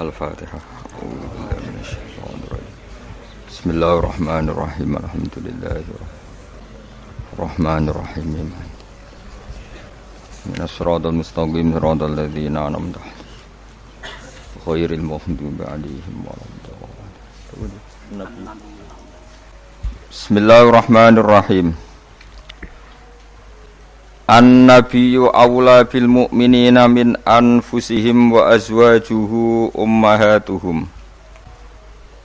الفاتحة. أعوذ بالله من الشيطان الرجيم بسم الله الرحمن الرحيم. الحمد لله الرحمن الرحيم. من الصراط المستقيم صراط الذين أنعمت عليهم. غير المغضوب عليهم ولا الضالين. بسم الله الرحمن الرحيم. An-nabiyyu awla bil mu'minina min anfusihim wa azwajuhu ummahatuhum.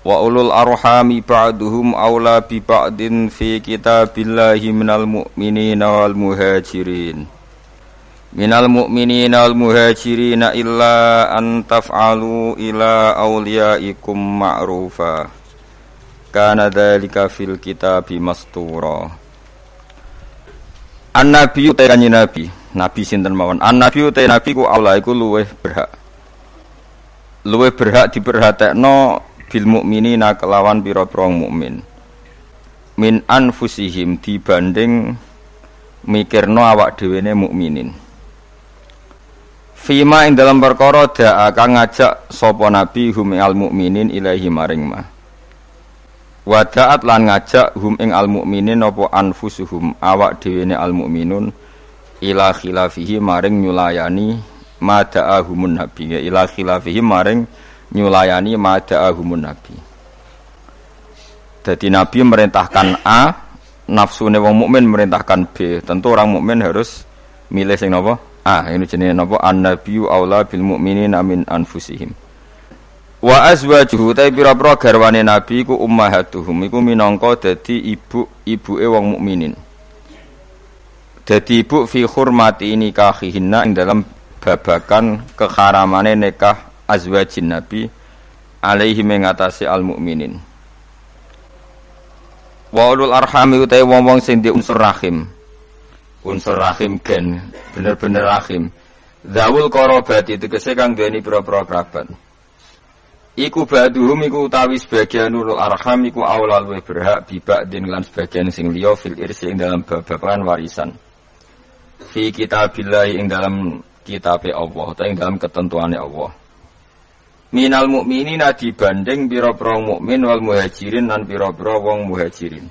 Wa ulul arhami ba'duhum awla bi ba'din fi kitabillahi minal mu'minina wal muhajirin. Minal mu'minina wal muhajirin illa an taf'alu ila awliyaikum ma'rufa. Kana dhalika fil kitabi mastura An nabi uta kanjeng nabi, nabi sinten mawon. An nabi uta nabi ku Allah iku luweh berhak. Luweh berhak diperhatekno bil mukminina kelawan pira-pira mukmin. Min anfusihim dibanding mikirno awak dhewe ne mukminin. Fima ing dalam perkara da'a kang ngajak sapa nabi hum al mukminin ilahi maring mah. Wadaat lan ngajak hum ing al mukminin apa anfusuhum awak dhewe al mukminun ila khilafihi maring nyulayani mada'ahumun nabi ya ila khilafihi maring nyulayani mada'ahumun nabi. Jadi nabi merintahkan A, nafsune wong mukmin merintahkan B. Tentu orang mukmin harus milih sing napa? A. Ini jenenge napa? An-nabiyyu aula bil mukminina min anfusihim. Wa azwajuhu ta pira-pira garwane Nabi iku ummahatuhum iku minangka dadi ibu-ibuke wong mukminin. Dadi ibu fi hurmati nikahihinna ing dalam babakan keharamane nikah azwajin Nabi alaihi mengatasi al mukminin. Wa ulul arhami utai wong-wong sing di unsur rahim. Unsur rahim gen bener-bener rahim. Zawul korobati tegese kang duweni pira-pira kerabat. Iku baduhum iku utawi sebagian ulul arham iku awal luwih berhak bibak din lan sebagian sing liya fil irsi ing dalam babakan warisan. Fi kitabillahi ing dalam kitabe Allah atau ing dalam ketentuane Allah. Minal mukminina dibanding pira-pira mukmin wal muhajirin lan pira-pira wong muhajirin.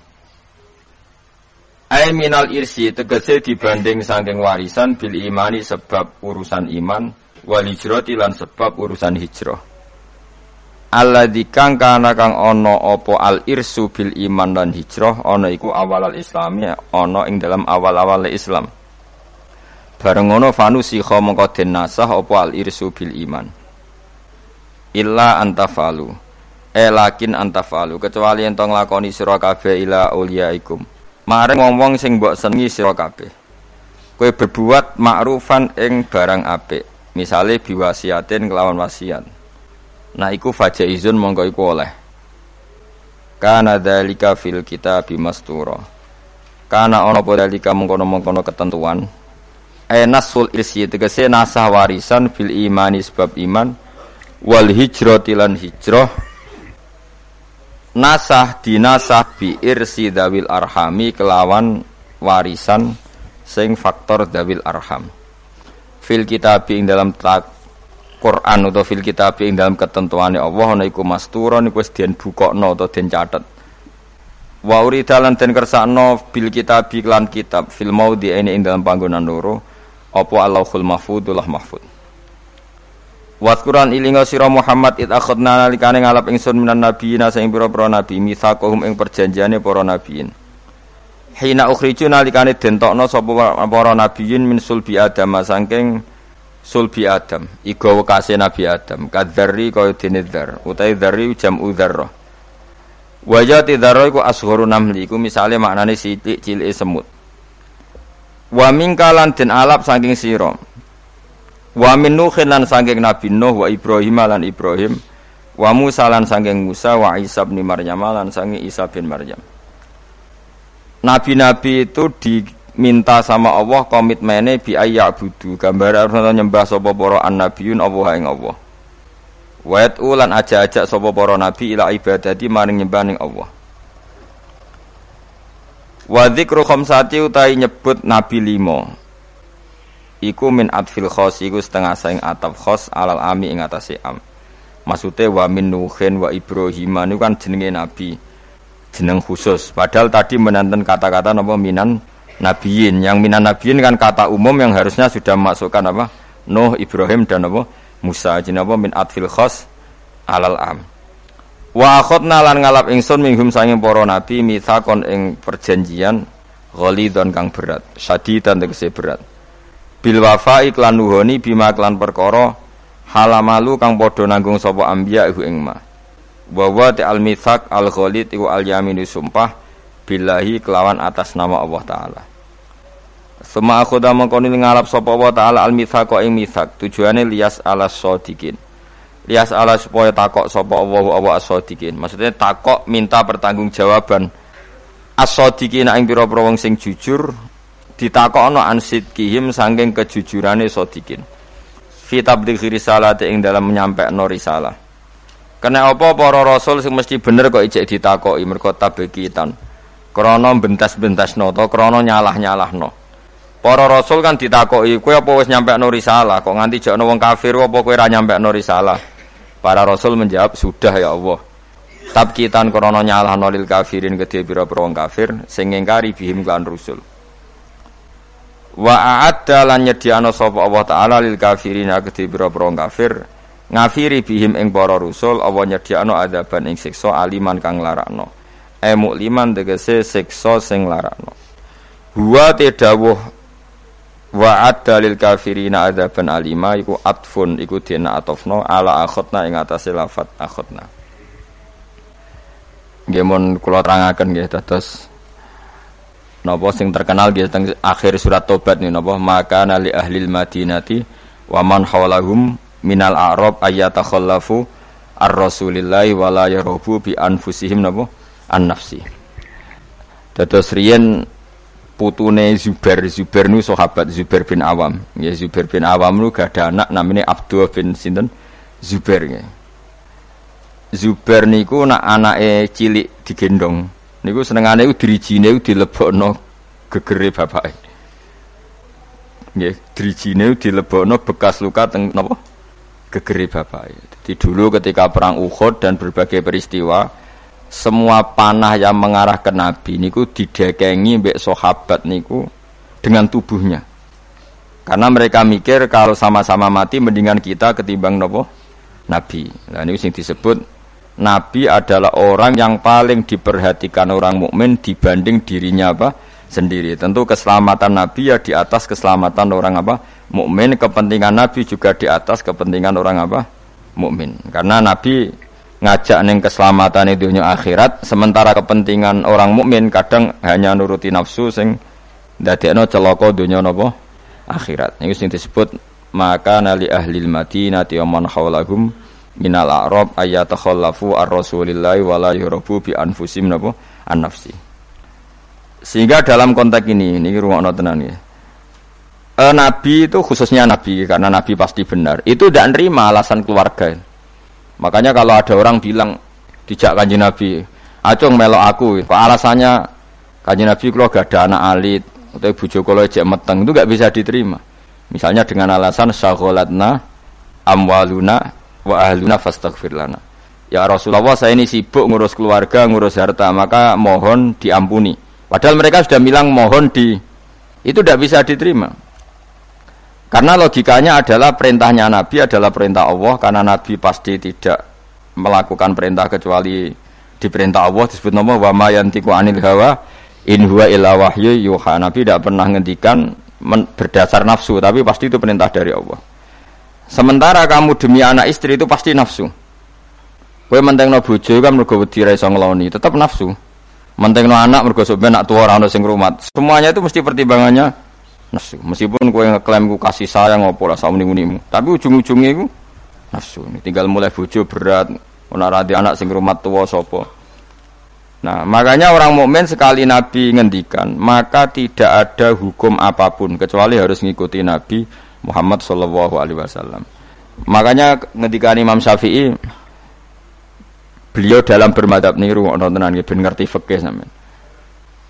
Ai minal irsi tegese dibanding saking warisan bil imani sebab urusan iman wal hijrati lan sebab urusan hijrah. Allah kang kana kang ono opo al irsu bil iman dan hijrah ono iku awal al islami ono ing dalam awal-awal Islam. Bareng ono fanu sikha mongko den nasah opo al irsu bil iman. Illa antafalu. E lakin antafalu kecuali ento nglakoni sira kabeh ila uliaikum. Maring wong-wong sing mbok senengi sira kabeh. Kowe berbuat ma'rufan ing barang apik. Misale biwasiatin kelawan wasiat Nah iku izun mongko iku oleh. Kana dalika fil kita bimastura. Kana ono apa dalika mengkono-mengkono ketentuan. E nasul irsi tegese nasah warisan fil imani sebab iman wal hijrati lan hijrah nasah dinasah bi irsi dawil arhami kelawan warisan sing faktor dawil arham fil kitab ing dalam tak Quran atau fil kitab ing dalam ketentuannya Allah ana iku masturon iku wis den bukokno atau den catet. Wa urida lan den kersakno bil kitab lan kitab fil maudi ini ing dalam panggonan loro apa Allahul mahfudullah mahfud. Wat Quran ilinga sira Muhammad it akhadna nalikane ngalap ingsun minan nabiyina sing pira-pira nabi mitsaqahum ing perjanjiane para nabiyin. Hina ukhriju nalikane den tokno sapa para nabiyin min sulbi Adam saking sulbi Adam. Iga wekase Nabi Adam. Kadzarri kaya dene dzar. Utahe dzarri jam udzarra wajati dzarra iku asgharu namli. Iku misale maknane sithik cilike semut. Wa mingkalan den alap saking sira. Wa min nuhin lan saking Nabi Nuh wa Ibrahim lan Ibrahim wa Musa lan saking Musa wa Isa bin Maryam lan saking Isa bin Maryam. Nabi-nabi itu di minta sama Allah komitmennya bi budu gambar nyembah sapa para annabiyun Allah ing Allah. Wa ulan aja-aja sapa para nabi ila ibadati maring nyembah ning Allah. Wa dzikru khamsati utai nyebut nabi limo iku min atfil khos iku setengah saing ataf khos alal ami ing atase am. Maksudnya wa min Nuhin wa Ibrahim itu kan jenenge nabi. Jeneng khusus. Padahal tadi menanten kata-kata napa minan nabiin. Yang minan nabiin kan kata umum yang harusnya sudah masukkan apa? Nuh, Ibrahim dan apa? Musa. Jeneng apa min atfil khos alal am. Wa akhadna lan ngalap ingsun minghum sanging para nabi mitsakon ing perjanjian ghalidon kang berat, syadidan tegese berat. Bil wafa iklan nuhoni bima klan perkara halamalu kang padha nanggung sapa anbiya iku ing ma wa te al mithaq al ghalid iku al yaminu sumpah billahi kelawan atas nama Allah taala. Sema aku dah mengkoni ngalap sapa Allah taala al mithaq ing mithaq. Tujuane lias ala sodikin lias ala supaya takok sapa Allah wa as-sadiqin maksudnya takok minta pertanggungjawaban. As-sadiqin ing pira-pira wong sing jujur ditakokno ansid kihim saking kejujurane sadiqin fi tablighi risalati ing dalam no risalah. Kena apa para rasul sing mesti bener kok ijek ditakoki? Mergo tabekitan. Krana bentas-bentasno to krana nyalah-nyalahno. Para rasul kan ditakoki, kowe apa wis no risalah? Kok nganti jakno wong kafir apa kowe ora no risalah? Para rasul menjawab, "Sudah ya Allah." Tabkitan krana nyalahno lil kafirin kedhe pira-pira wong kafir sing ngingkari bihim lan rusul. Wa a'adda lan nyediano sapa Allah taala lil kafirina kedhe pira-pira kafir ngafiri bihim ing para rusul Allah nyediano adaban ing siksa aliman kang larakno. E mukliman tegese siksa sing larakno. Huwa tedawuh wa adda lil kafirina adaban alima iku atfun iku dina atofno ala akhotna ing atase lafat akhotna. Nggih mun kula terangaken nggih dados Napa sing terkenal di akhir surat Tobat nih napa maka nali ahli madinati wa man hawlahum minal a'rab ayatakhallafu ar rasulillahi wala yarubu bi anfusihim napa an nafsi. Dados riyen putune Zubair Zubair nu sahabat Zubair bin Awam ya Zubair bin Awam nu gak ada anak namanya Abdul bin sinten Zubair ya. Zubair niku nak anake cilik digendong Niku senengane ku dirijine dilebokno gegere bapake. Nggih, dirijine dilebokno bekas luka teng napa? Gegere bapake. Jadi dulu ketika perang Uhud dan berbagai peristiwa semua panah yang mengarah ke Nabi niku didekengi mbek sahabat niku dengan tubuhnya. Karena mereka mikir kalau sama-sama mati mendingan kita ketimbang nopo Nabi. Nah ini sing disebut Nabi adalah orang yang paling diperhatikan orang mukmin dibanding dirinya apa sendiri. Tentu keselamatan Nabi ya di atas keselamatan orang apa mukmin. Kepentingan Nabi juga di atas kepentingan orang apa mukmin. Karena Nabi ngajak neng keselamatan itu dunia akhirat, sementara kepentingan orang mukmin kadang hanya nuruti nafsu sing dadekno celaka dunia nopo akhirat. Ini sing disebut maka nali ahli madinah man haulahum minal a'rab ayatakhallafu ar-rasulillahi wala yurabu bi anfusim napa an nafsi. Sehingga dalam konteks ini, ini ruang tenan ya. E, nabi itu khususnya nabi karena nabi pasti benar. Itu tidak nerima alasan keluarga. Makanya kalau ada orang bilang dijak kanji nabi, acung melok aku, alasannya kanji nabi kalau gak ada anak alit atau bujo kalau ejek meteng itu gak bisa diterima. Misalnya dengan alasan syagolatna amwaluna wa ahluna fastaghfir lana. Ya Rasulullah saya ini sibuk ngurus keluarga, ngurus harta, maka mohon diampuni. Padahal mereka sudah bilang mohon di itu tidak bisa diterima. Karena logikanya adalah perintahnya Nabi adalah perintah Allah karena Nabi pasti tidak melakukan perintah kecuali diperintah Allah disebut nama wa ma anil hawa in huwa illa wahyu yuha. Nabi tidak pernah ngendikan berdasar nafsu tapi pasti itu perintah dari Allah. Sementara kamu demi anak istri itu pasti nafsu. Kowe mentengno bojo kan mergo wedi ra iso ngloni, tetap nafsu. Mentengno anak mergo sok nak tua ora ono sing rumat. Semuanya itu mesti pertimbangannya nafsu. Meskipun kowe ngeklaim ku kasih sayang opo lah sauni-unimu, tapi ujung-ujungnya iku nafsu. Tinggal mulai bojo berat, ora radi anak sing rumat tua sapa. Nah, makanya orang mukmin sekali Nabi ngendikan, maka tidak ada hukum apa pun kecuali harus ngikuti Nabi Muhammad Shallallahu Alaihi Wasallam. Makanya ketika Imam Syafi'i beliau dalam bermadhab niru nontonan ben ngerti fikih sampean.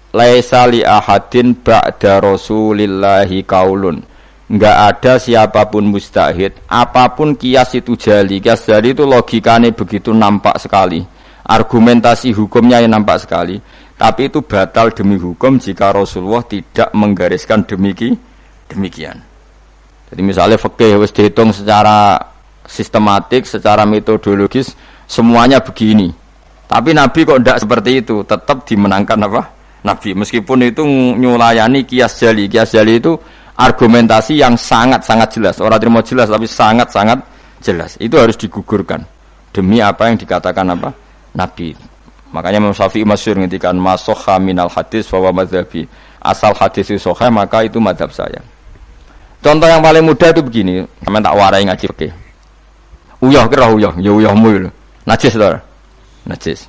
Laisa li ahadin ba'da Rasulillahi kaulun. Nggak ada siapa pun mustahid. Apa pun kias itu jali. Kias jali itu logikanya begitu nampak sekali. Argumentasi hukumnya yang nampak sekali. Tapi itu batal demi hukum jika Rasulullah tidak menggariskan demiki demikian. Jadi misalnya fakih harus dihitung secara sistematik secara metodologis semuanya begini. Tapi Nabi kok tidak seperti itu? Tetap dimenangkan apa Nabi meskipun itu nyulayani kias jali kias jali itu argumentasi yang sangat-sangat jelas. Orang terima jelas tapi sangat-sangat jelas. Itu harus digugurkan demi apa yang dikatakan apa? Nabi. Makanya Imam Syafi'i masyhur ngendikan masokha minal hadis bahwa madhabi. Asal hadis itu soha maka itu madhab saya. Contoh yang paling mudah itu begini, sampean tak warai ngaji oke. Uyah kira uyah, ya uyahmu Najis to. Najis.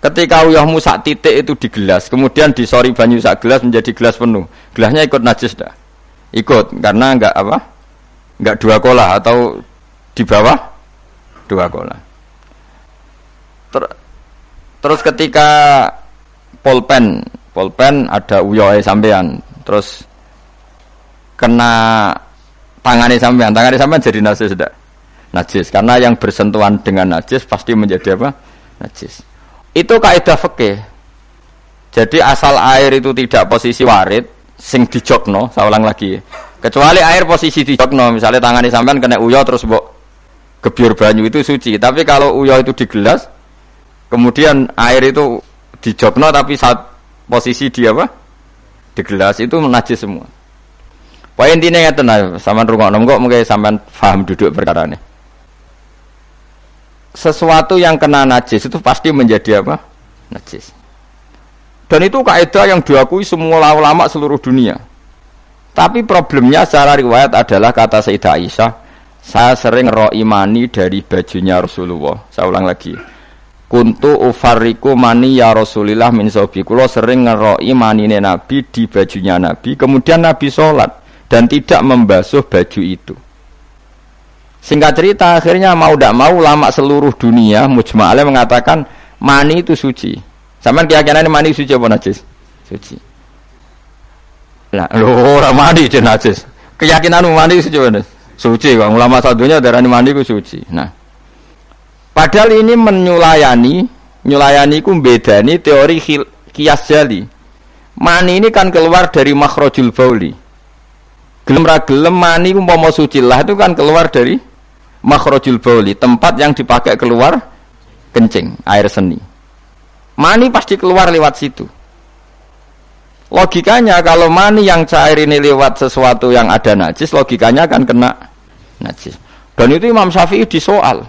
Ketika uyahmu sak titik itu di gelas, kemudian disori banyu sak gelas menjadi gelas penuh. Gelasnya ikut najis dah. Ikut karena enggak apa? Enggak dua kola atau di bawah? Dua kola. Ter terus ketika polpen polpen ada uyoe sampean. Terus kena tangani sampean. Tangani sampean jadi najis sudah najis. Karena yang bersentuhan dengan najis pasti menjadi apa? Najis itu kaidah fikih jadi asal air itu tidak posisi warid sing dijokno, saya ulang lagi. Kecuali air posisi dijokno, misalnya tangan sampean kena uyo terus mbok gebyur banyu itu suci. Tapi kalau uyo itu di gelas, kemudian air itu dijokno tapi saat posisi dia apa? Di gelas itu najis semua. Poin intinya ya tenang, sama rumah kok mungkin sampean paham duduk perkara ini. Sesuatu yang kena najis itu pasti menjadi apa? Najis. Dan itu kaidah yang diakui semua ulama seluruh dunia. Tapi problemnya secara riwayat adalah kata Sayyidah Aisyah, saya sering roh imani dari bajunya Rasulullah. Saya ulang lagi. Kuntu ufariku mani ya Rasulillah min sobi. Kulo sering ngeroi manine Nabi di bajunya Nabi. Kemudian Nabi sholat dan tidak membasuh baju itu. Singkat cerita akhirnya mau tidak mau lama seluruh dunia mujma'alnya mengatakan mani itu suci. Sampean keyakinan mani suci apa najis? Suci. Lah, lho ora mani je najis. Keyakinan mani suci apa Suci, Bang. Ulama satunya darani mani ku suci. Nah. Padahal ini menyulayani, nyulayani ku bedani teori kias jali. Mani ini kan keluar dari makhrajul bauli. Gelem ra gelem mani umpama suci lah itu kan keluar dari makhrajul bauli, tempat yang dipakai keluar kencing, air seni. Mani pasti keluar lewat situ. Logikanya kalau mani yang cair ini lewat sesuatu yang ada najis, logikanya akan kena najis. Dan itu Imam Syafi'i disoal.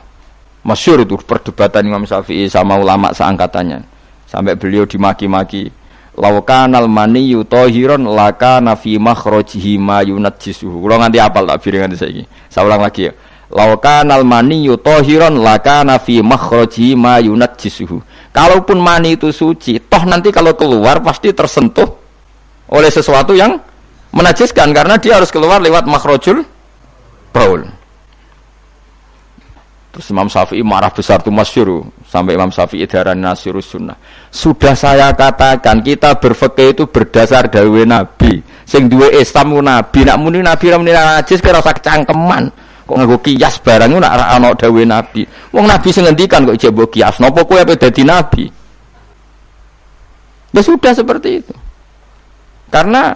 Masyur itu perdebatan Imam Syafi'i sama ulama seangkatannya. Sampai beliau dimaki-maki. Laukanal mani yutohiron laka nafi makhrojihi ma yunajjisuhu. Kalau nganti apal tak biring nganti saya Saya ulang lagi ya. Laukanal mani yutohiron laka nafi makhrojihi ma yunajjisuhu Kalaupun mani itu suci, toh nanti kalau keluar pasti tersentuh oleh sesuatu yang menajiskan karena dia harus keluar lewat makhrojul baul. Terus Imam Syafi'i marah besar tuh masyuru sampai Imam Syafi'i darah nasirus sunnah. Sudah saya katakan kita berfikih itu berdasar dawe Nabi. Sing duwe Islam Nabi, nak muni Nabi ra muni najis kira sak cangkeman. Kok kias barang nak ana dawuh Nabi. Wong Nabi sing ngendikan kok ijek kias. Napa kowe ape dadi nabi? Ya sudah seperti itu. Karena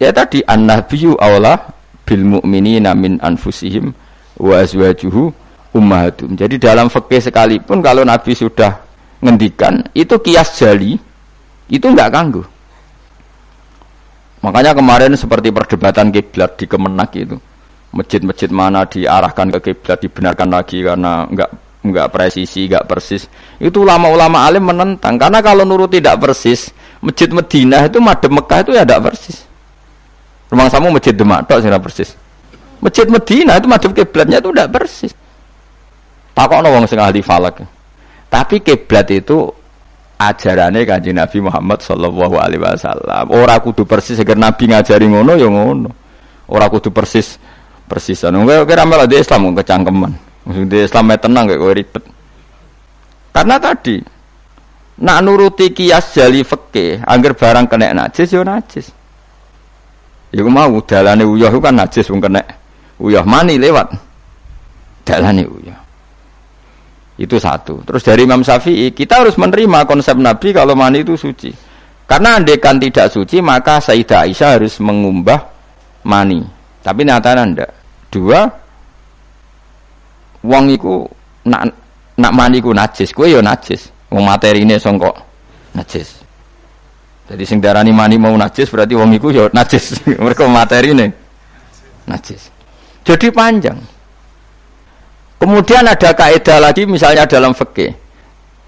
ya tadi an-nabiyyu aula bil mu'minina min anfusihim wa azwajuhu ummahatum. Jadi dalam fikih sekalipun kalau Nabi sudah ngendikan itu kias jali itu enggak ganggu. Makanya kemarin seperti perdebatan kiblat di Kemenak itu masjid-masjid mana diarahkan ke kiblat dibenarkan lagi karena enggak enggak presisi, enggak persis. Itu ulama-ulama alim menentang karena kalau nurut tidak persis, masjid Madinah itu madem Mekah itu ya tidak persis. Rumah samu masjid Demak tok sih persis. Masjid Madinah itu madem kiblatnya itu tidak persis. Takokno wong sing ahli falak. Tapi kiblat itu ajarannya kanjeng Nabi Muhammad Shallallahu Alaihi Wasallam. Orang kudu persis agar Nabi ngajari ngono ya ngono. Orang kudu persis persisan. Kowe kira malah di Islam kecangkeman. Di Islam tenang kayak ribet. Karena tadi nak nuruti kias jali fikih, angger barang kena najis yo najis. Ya mau dalane uyah kan najis wong kena uyah mani lewat. Dalane uyah. Itu satu. Terus dari Imam Syafi'i, kita harus menerima konsep Nabi kalau mani itu suci. Karena andekan tidak suci, maka Sayyidah Aisyah harus mengumbah mani. Tapi nyatanya ndak. Dua, wong iku nak nak mani ku najis, kue yo najis. Wong materi ini songkok najis. Jadi sing darani mani mau najis berarti wong iku yo najis. Mereka ini najis. Jadi panjang. Kemudian ada kaidah lagi misalnya dalam fikih.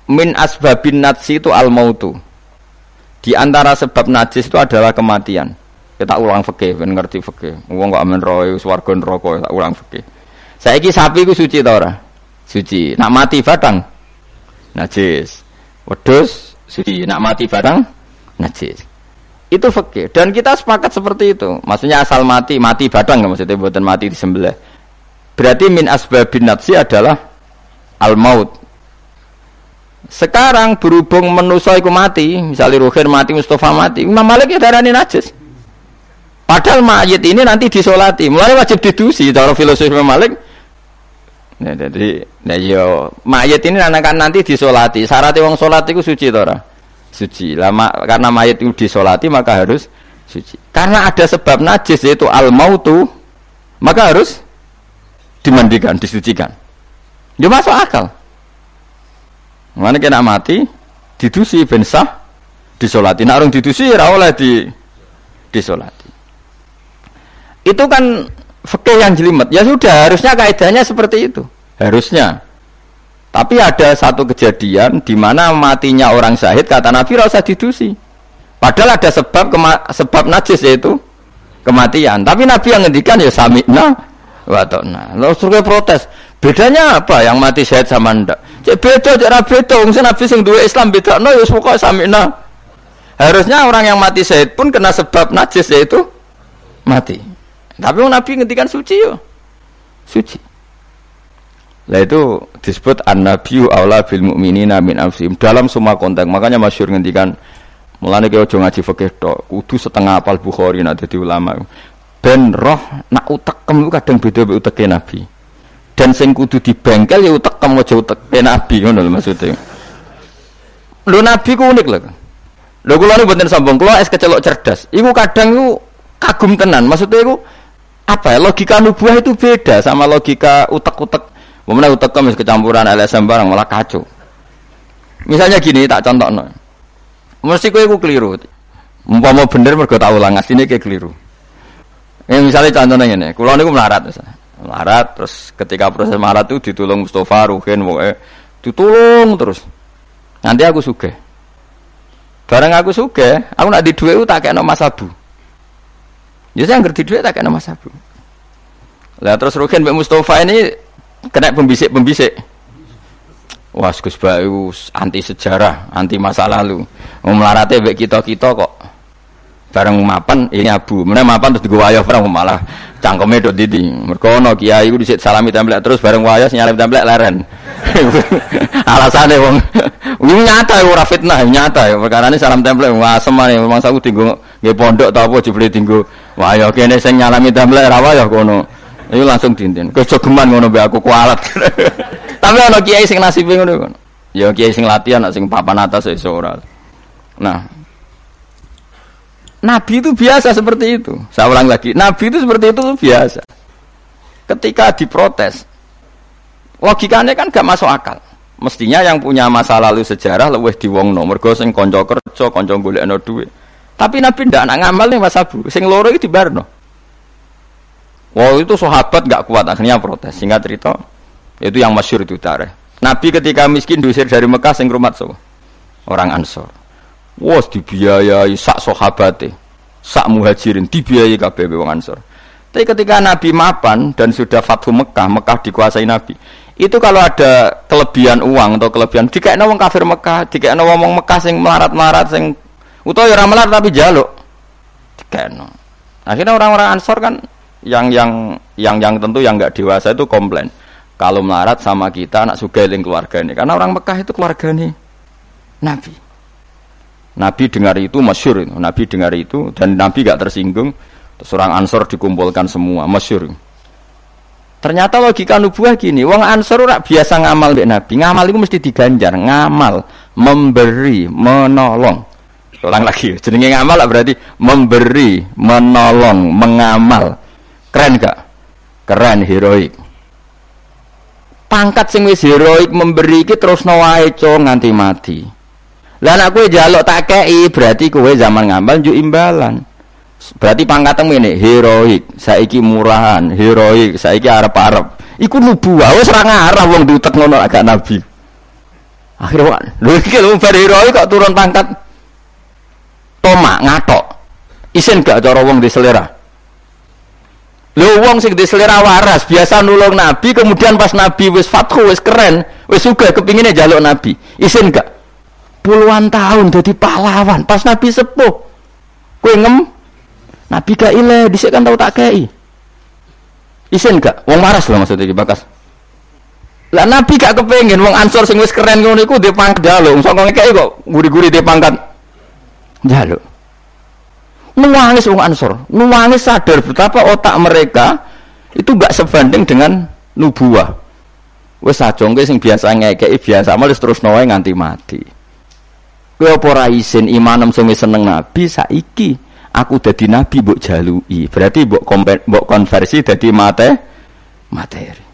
Min asbabin najsi itu al mautu. Di antara sebab najis itu adalah kematian. Kita ulang fikih, ben ngerti fikih. Wong kok amen roy swarga neraka tak ulang fikih. Saiki sapi ku suci ta ora? Suci. Nak mati batang najis. Wedhus suci. Nak mati batang najis. Itu fikih dan kita sepakat seperti itu. Maksudnya asal mati, mati batang maksudnya buatan mati di disembelih Berarti min asbabin nafsi adalah al maut. Sekarang berhubung menusa iku mati, misalnya Ruhin mati, Mustafa mati, Imam Malik ya darani najis. Padahal mayit ini nanti disolati, mulai wajib didusi. Cara filosofi Malik, nah, jadi, nah yo iya, mayit ini anak nanti disolati. Syarat wong solat itu suci tora, suci. Lama karena mayit itu disolati maka harus suci. Karena ada sebab najis yaitu al mautu, maka harus dimandikan, disucikan. Dia masuk akal. Mana kena mati, didusi bensah, disolati. Nak orang didusi, di disolati. Itu kan fakih yang jelimet. Ya sudah, harusnya kaidahnya seperti itu. Harusnya. Tapi ada satu kejadian di mana matinya orang syahid kata Nabi rasa didusi. Padahal ada sebab sebab najis yaitu kematian. Tapi Nabi yang ngendikan ya sami'na Watokna. Lalu suruh protes. Bedanya apa yang mati syahid sama ndak? Cek beda, cek rapi beda. Mungkin nabi sing dua Islam beda. No, ya pokoknya samina. Harusnya orang yang mati syahid pun kena sebab najis yaitu mati. Tapi nabi ngendikan suci yo. Suci. Lah itu disebut an-nabiyyu aula bil mu'minina min anfusihim dalam semua konteks. Makanya masyhur ngendikan Mulane kaya aja ngaji fikih tok, kudu setengah apal Bukhari nek dadi ulama ben roh nak utekem kadang beda mbek uteke Nabi. Dan sing kudu dibengkel ya utekem aja uteke Nabi ngono lho maksudnya. Lho Nabi ku unik lho. Lho kula nu mboten sombong, kula es kecelok cerdas. Iku kadang iku kagum tenan. Maksudnya iku apa ya logika nubuah itu beda sama logika utek-utek. Mana utek wis kecampuran LSM barang malah kacau. Misalnya gini tak contoh no. Mesti kowe iku keliru. Umpama bener mergo tak ulang asline kayak keliru. Ya misalnya contohnya ini, kulo niku melarat misalnya. Melarat terus ketika proses melarat itu ditolong Mustafa, Ruhin, pokoknya ditolong terus. Nanti aku suge. Barang aku suge, aku nak di duit tak kayak nama sabu. Ya saya ngerti duit tak kayak nama sabu. Lah terus Ruhin Mbak Mustafa ini kena pembisik-pembisik. Wah, Gus Bayu anti sejarah, anti masa lalu. Mau melaratnya baik kita-kita kok. Bareng mapan ini abu. Mana mapan terus digawa wayah bareng malah cangkeme dot didi. Mereka no kiai di disit salami templek terus bareng wayah sinyalem templek leren. Alasannya wong. Ini nyata ya ora fitnah nyata ya. Perkara ini salam templek wah semane memang saya tinggal nggak pondok tau apa jebule tinggal wayah kene sing nyalami templek ra wayah kono itu langsung dinten kejogeman ngono be aku kualat tapi ono kiai sing nasibe ngono ya kiai sing latihan sing papan atas iso ora nah Nabi itu biasa seperti itu. Saya ulang lagi, Nabi itu seperti itu biasa. Ketika diprotes, logikanya kan gak masuk akal. Mestinya yang punya masa lalu sejarah wong nomor sing konco kerja, konco no duit. Tapi Nabi ndak anak ngamal nih Mas Abu, sing loro itu dibarno. Wow itu sahabat gak kuat akhirnya protes. Singkat cerita, itu yang masyur itu tareh. Nabi ketika miskin diusir dari Mekah sing rumah so. Orang Ansor. Wos dibiayai sak sahabate, sak muhajirin dibiayai kabeh wong Ansor. Tapi ketika Nabi mapan dan sudah Fathu Mekah, Mekah dikuasai Nabi. Itu kalau ada kelebihan uang atau kelebihan dikekno wong kafir Mekah, dikekno wong Mekah sing melarat-melarat sing utawa ya ora melarat tapi jaluk. Dikekno. Akhirnya orang-orang Ansor kan yang yang yang yang tentu yang nggak dewasa itu komplain. Kalau melarat sama kita anak sugeling keluarga ini karena orang Mekah itu keluarga nih Nabi. Nabi dengar itu masyur. Nabi dengar itu dan Nabi gak tersinggung. Seorang Ansor dikumpulkan semua, masyur. Ternyata logika nubuah gini, wong Ansor ora biasa ngamal mbek Nabi. Ngamal itu mesti diganjar, ngamal, memberi, menolong. Ulang lagi, jenenge ngamal berarti memberi, menolong, mengamal. Keren gak? Keren, heroik. Pangkat sing wis heroik memberi iki terus wae nganti mati. Lah nek kowe njaluk tak kei berarti kowe zaman ngamal njuk imbalan. Berarti pangkatmu ini heroik, saiki murahan, heroik, saiki arep-arep. Iku nubuah, wis ora ngarah wong diutek ngono agak nabi. Akhirnya lho iki heroik kok turun pangkat. Toma ngatok. Isin gak cara wong di selera. Lho wong sing di selera waras, biasa nulung nabi, kemudian pas nabi wis fathu wis keren, wis sugih kepinginnya jaluk nabi. Isin gak? puluhan tahun jadi pahlawan pas Nabi sepuh kue ngem Nabi gak ile disik kan tau tak kei isin gak wong waras loh maksudnya di bakas lah Nabi gak kepengen wong ansor sing wis keren ngono iku dia pangkat jaluk sok ngekei kok guri-guri dia pangkat jaluk nuangis wong ansor. Nuangis sadar betapa otak mereka itu gak sebanding dengan nubuah. Wes sajongke sing biasa ngekei biasa malah terus nawae nganti mati. Kowe apa isin imanem sing seneng nabi? Saiki aku dadi nabi mbok jalui. Berarti mbok mbok konversi dadi mate materi.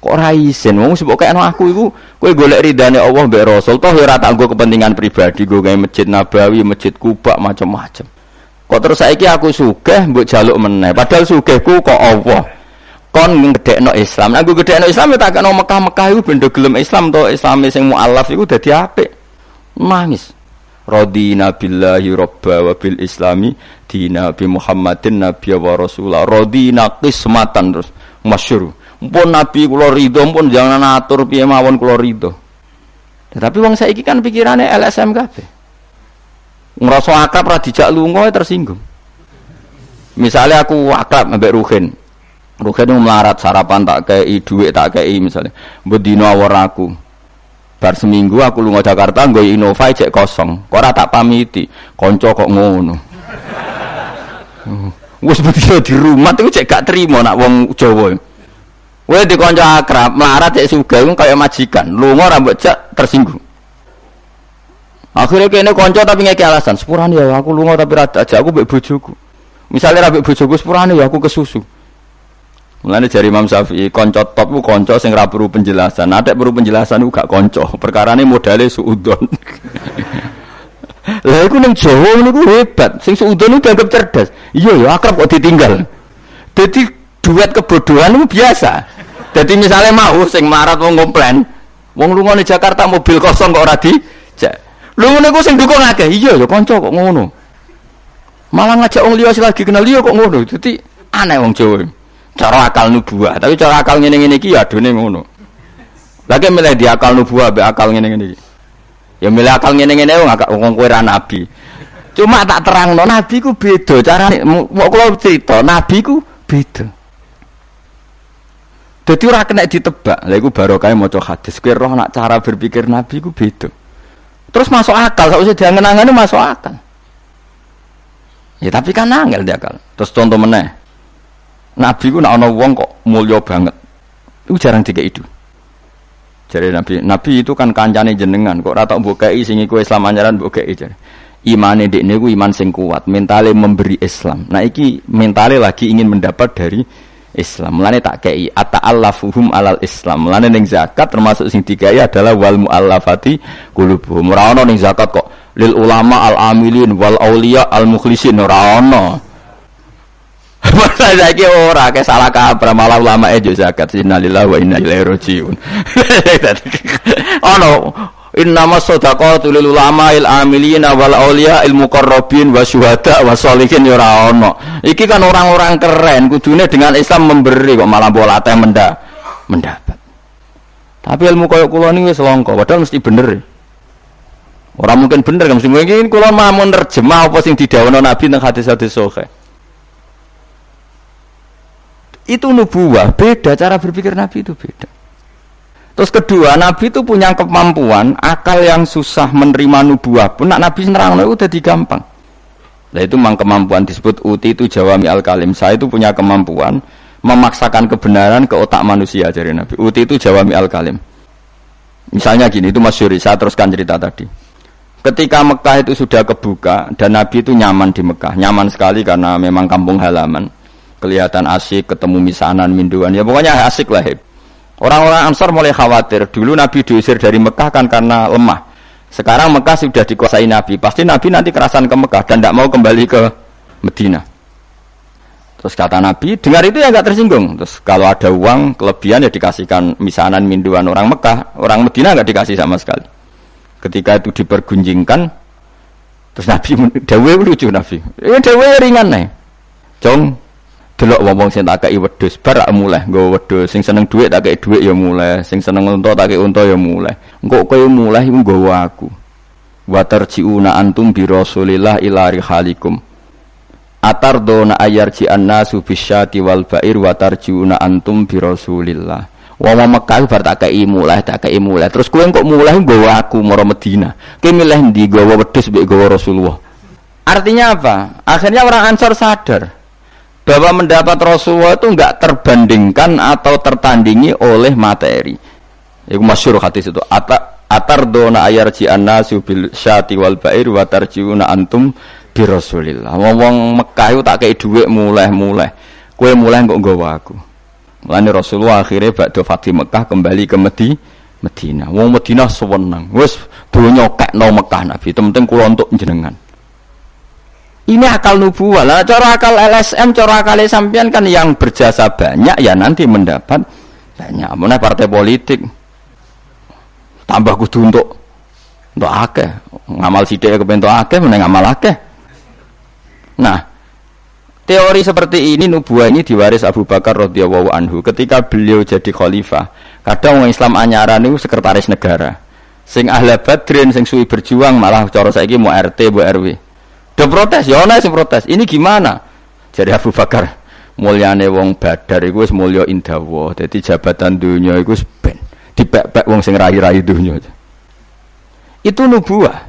Kok ora isin wong sing mbok aku iku kowe golek ridane Allah mbek Rasul toh ora tak kepentingan pribadi go gawe masjid Nabawi, masjid Kuba macam-macam. Kok terus saiki aku sugih mbok jaluk meneh. Padahal sugihku kok Allah. Kon ngedekno Islam. Aku gedekno Islam ya tak kena Mekah-Mekah iku bendo gelem Islam to Islam sing mualaf iku dadi apik nangis Radina billahi robba wa bil islami dina bi Muhammadin nabiya wa rasulah Radina kismatan terus masyur pun nabi kula ridho pun jangan atur piye mawon kula ridho. Tapi wong saiki kan pikirannya LSM kabeh. Ngerasa akrab ra dijak lunga ya tersinggung. Misalnya aku akrab ambek Ruhin Ruhin melarat sarapan tak kei duit tak kei misalnya. Bedino awor aku. Bar seminggu aku lunga Jakarta nggo Innova cek kosong. Kok tak pamiti? Kanca kok ngono. Wis betul di rumah tuh cek gak terima nak wong Jawa Wes di kanca akrab melarat cek sugih kaya majikan lunga ora mbok cek tersinggung akhirnya kene kanca tapi ngeki alasan sepurane ya aku lunga tapi rada aja aku mbek bojoku misalnya ra mbek bojoku ya aku kesusu Mulane jari Imam Syafi'i konco top ku konco sing ra perlu penjelasan. Ada perlu penjelasan ku gak konco. Perkarane modale suudon. Lah iku ning Jawa niku hebat. Sing suudon itu dianggap cerdas. Iya ya akrab kok ditinggal. Jadi duet kebodohan itu biasa. Jadi misalnya mau sing marat wong komplain, wong lunga di Jakarta mobil kosong kok ora di Lu niku sing dukung akeh. Iya ya konco kok ngono. Malah ngajak wong liya lagi kenal liya kok ngono. Jadi aneh wong Jawa. Cara akal nubuah. Tapi cara akal ngene ngene iki ya adone ngono. Lagi milih di akal nubuah be akal ngene ngene ya milih akal ngene ngene wong wong kowe nabi. Cuma tak terang no nabi ku beda cara mau kalau cerita nabi ku beda jadi ora kena ditebak lha iku barokah maca hadis kowe roh nak cara berpikir nabi ku beda terus masuk akal sak usah diangen-angen masuk akal ya tapi kan angel dia akal terus contoh meneh Nabi ku nak ana wong kok mulya banget. Iku jarang dikek itu. Jadi Nabi, Nabi itu kan kancane jenengan, kok ora tak mbokeki sing iku Islam anyaran mbokeki jare. Imane dekne ku iman sing kuat, mentale memberi Islam. Nah iki mentale lagi ingin mendapat dari Islam. Mulane tak kei ata'allafuhum alal Islam. Mulane ning zakat termasuk sing dikai adalah wal muallafati qulubuhum. Ora ana ning zakat kok lil ulama al amilin wal aulia al mukhlisin ora ana. Masa saiki ora ke salah kaprah malah ulama e zakat innalillahi wa inna ilaihi rajiun. Ono Innama sadaqatu lil ulama il amilin wal auliya il muqarrabin wa syuhada wa sholihin ya ora. Iki kan orang-orang keren kudune dengan Islam memberi kok malah bola teh menda mendapat. Tapi ilmu koyo kula niku wis langka padahal mesti bener. Orang mungkin bener kan mesti mungkin kula mau nerjemah apa sing didhawuhna Nabi teng hadis-hadis sahih. Itu nubuah, beda cara berpikir Nabi itu beda. Terus kedua, Nabi itu punya kemampuan akal yang susah menerima nubuah pun nak Nabi nerang itu udah gampang. Nah itu memang kemampuan disebut uti itu jawami al kalim. Saya itu punya kemampuan memaksakan kebenaran ke otak manusia jadi Nabi. Uti itu jawami al kalim. Misalnya gini, itu Mas Yuri, saya teruskan cerita tadi. Ketika Mekah itu sudah kebuka dan Nabi itu nyaman di Mekah, nyaman sekali karena memang kampung halaman, kelihatan asik, ketemu misanan, minduan, ya pokoknya asik lah. Orang-orang Ansar mulai khawatir. Dulu Nabi diusir dari Mekah kan karena lemah. Sekarang Mekah sudah dikuasai Nabi. Pasti Nabi nanti kerasan ke Mekah dan tidak mau kembali ke Medina. Terus kata Nabi, dengar itu ya nggak tersinggung. Terus kalau ada uang kelebihan ya dikasihkan misanan minduan orang Mekah, orang Medina nggak dikasih sama sekali. Ketika itu dipergunjingkan, terus Nabi dawe lucu Nabi. Eh dawe ringan nih. Jong delok wong sing tak kei wedhus bar mulai nggo wedhus. Sing seneng dhuwit tak kei dhuwit ya mulai sing seneng unta tak kei unta ya mulai engko kowe mulai iku nggawa aku. Wa tarjiuna antum bi rasulillah ila rihalikum. Atardona ayarji annasu bisyati wal bair wa tarjiuna antum bi rasulillah. Wong Mekah bar tak mulai tak mulai terus kowe kok mulai nggawa aku mara Medina kowe milih ndi nggawa wedhus mbek Rasulullah? Artinya apa? Akhirnya orang Ansor sadar bahwa mendapat Rasulullah itu enggak terbandingkan atau tertandingi oleh materi. Itu masyhur hadis itu. Ata atardona ayarji annasu bil syati wal bair wa tarjiuna antum bi Rasulillah. Wong Mekah itu tak kei dhuwit mulai-mulai. Kue mulai kok nggawa aku. Mulane Rasulullah akhirnya bakdo Fatih Mekah kembali ke Medi Medina. Wong Medina sewenang. Wis donya kekno Mekah Nabi. Temen-temen untuk jenengan. Ini akal nubuah lah. Cara akal LSM, cara akal sampean kan yang berjasa banyak ya nanti mendapat banyak. Mana partai politik tambah kudu untuk untuk akeh. Ngamal sidik kepentok akeh, mana ngamal akeh. Nah, teori seperti ini nubuah ini diwaris Abu Bakar radhiyallahu anhu ketika beliau jadi khalifah. Kadang orang Islam anyaran itu sekretaris negara. Sing ahli badrin, sing suwi berjuang malah cara saiki mau RT, bu RW. Dia protes, ya ana sing protes. Ini gimana? Jadi Abu Bakar, mulyane wong Badar iku wis mulya indawa. Dadi jabatan dunia iku ben dipek-pek wong sing rai-rai dunia. Itu nubuah.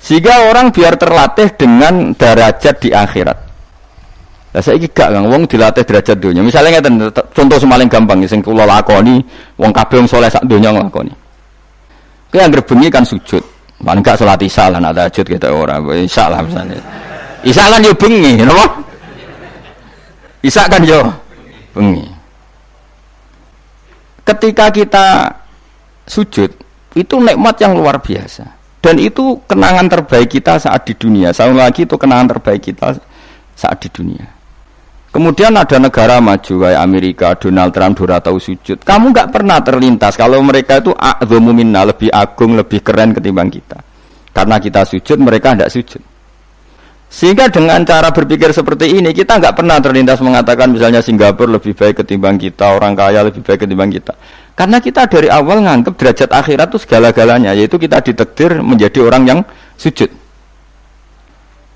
Sehingga orang biar terlatih dengan derajat di akhirat. Lah saiki gak Kang wong dilatih derajat dunia. Misalnya ngeten contoh semaling gampang sing kula lakoni wong kabeh wong saleh sak donya nglakoni. Kowe anggere bengi kan sujud. Paling gak sholat isya lah, nak tahajud kita orang. Isya lah misalnya. Isya kan yo bengi, napa? Isya kan yo bengi. Ketika kita sujud, itu nikmat yang luar biasa. Dan itu kenangan terbaik kita saat di dunia. Saya lagi itu kenangan terbaik kita saat di dunia. Kemudian ada negara maju kayak Amerika, Donald Trump dora tahu sujud. Kamu nggak pernah terlintas kalau mereka itu minna, lebih agung, lebih keren ketimbang kita. Karena kita sujud, mereka tidak sujud. Sehingga dengan cara berpikir seperti ini kita nggak pernah terlintas mengatakan misalnya Singapura lebih baik ketimbang kita, orang kaya lebih baik ketimbang kita. Karena kita dari awal nganggap derajat akhirat itu segala-galanya, yaitu kita ditekdir menjadi orang yang sujud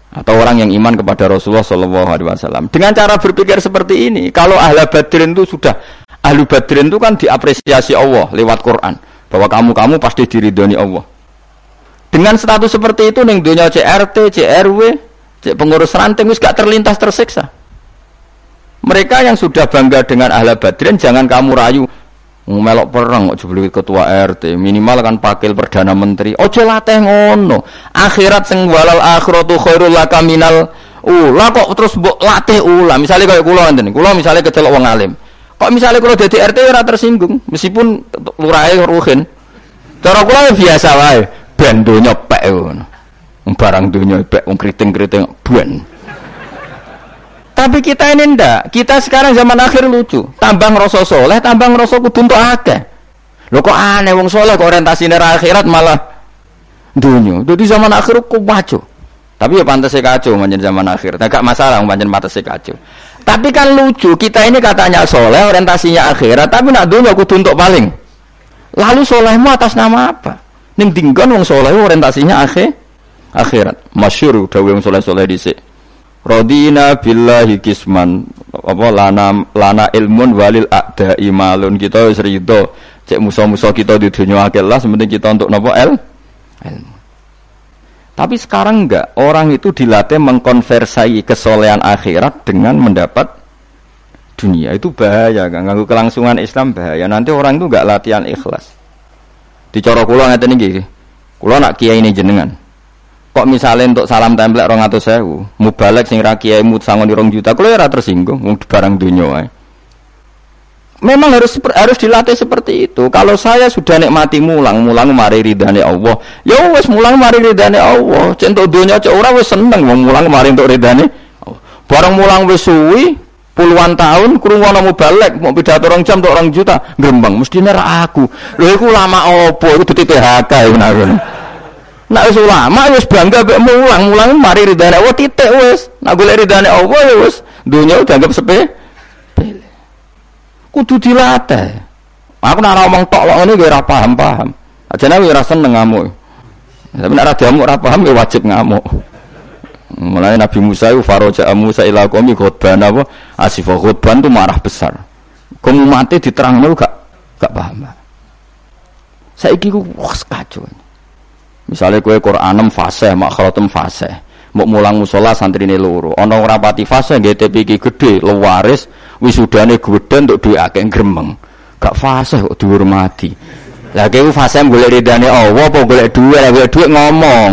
atau orang yang iman kepada Rasulullah Shallallahu Alaihi Wasallam. Dengan cara berpikir seperti ini, kalau ahli badrin itu sudah ahli badrin itu kan diapresiasi Allah lewat Quran bahwa kamu kamu pasti diridhoni Allah. Dengan status seperti itu neng dunia CRT, CRW, pengurus ranting gak terlintas tersiksa. Mereka yang sudah bangga dengan ahli badrin jangan kamu rayu melok perang kok jebul ketua RT minimal kan pakil perdana menteri. Ojo latih ngono. Akhirat sing walal akhiratu khairul laka minal ula. Kok terus mbok latih ula? Misalnya kayak kula ngene kula misalnya kecelok wong alim. Kok misalnya kula dadi RT ora tersinggung? Meskipun lurahe ruhin. Cara kula ya biasa wae. Ben donya pek ngono. Barang donya pek wong kriting-kriting ben tapi kita ini ndak. Kita sekarang zaman akhir lucu. Tambang rasa soleh, tambang rasa kudu untuk akeh. Lho kok aneh wong soleh kok orientasine akhirat malah dunia. Jadi zaman akhir kok maco. Tapi ya pantas kacau manjen zaman akhir. Tidak masalah manjen pantas kacau. Tapi kan lucu, kita ini katanya soleh, orientasinya akhirat, tapi nak dunia kudu untuk paling. Lalu solehmu atas nama apa? Ning dinggon wong soleh orientasinya akhir akhirat. Masyur dawuh wong soleh-soleh dhisik. Rodina billahi kisman apa lana lana ilmun walil ada imalun kita wis rido cek musuh-musuh kita di dunia akhirat lah sementing kita untuk nopo el ilmu Tapi sekarang enggak, orang itu dilatih mengkonversai kesolehan akhirat dengan mendapat dunia. Itu bahaya kan, ganggu kelangsungan Islam bahaya. Nanti orang itu enggak latihan ikhlas. Dicara kula ngeten iki. Kula nak kiai ini jenengan. Kok misalnya untuk salam templek rong atau sewu, mubalek sing ra kiai mut sangon rong juta, kula ya tersinggung, wong barang dunia. Memang harus harus dilatih seperti itu. Kalau saya sudah nikmati mulang, mulang mari ridhani Allah. Ya wes mulang mari ridhani Allah. Centok dunia cek ora wes seneng wong mulang mari untuk ridhani. Barang mulang wes suwi puluhan tahun krungono mau balik mau pidato orang jam untuk orang juta gembang mesti ra aku. Lho iku lama opo iku dadi PHK ya benar. Nak wis ulama wis bangga mek mulang, mulang mari ridhani Allah titik wes. Nak golek ridhani Allah ya wes dunia udah anggap sepe kudu dilatih. Aku nak ngomong tok kok ngene ora paham-paham. Ajane ora seneng ngamuk. Tapi nek ora diamuk ora paham ya wajib ngamuk. Mulai Nabi Musa itu faroja Musa ila qaumi khutban apa asifa khutban itu marah besar. Kamu mati diterangno gak gak paham. Saiki ku wah kacau. Misalnya kue Quranem fase, makhratum fase. Mau mulang musola santri ini loro. Ono rapati fase, GTP gede, lewaris, wisudane gede untuk duit akeh gremeng. Gak fase kok dihormati. Lah kowe fase golek ridane Allah apa golek duit, lah golek duit ngomong.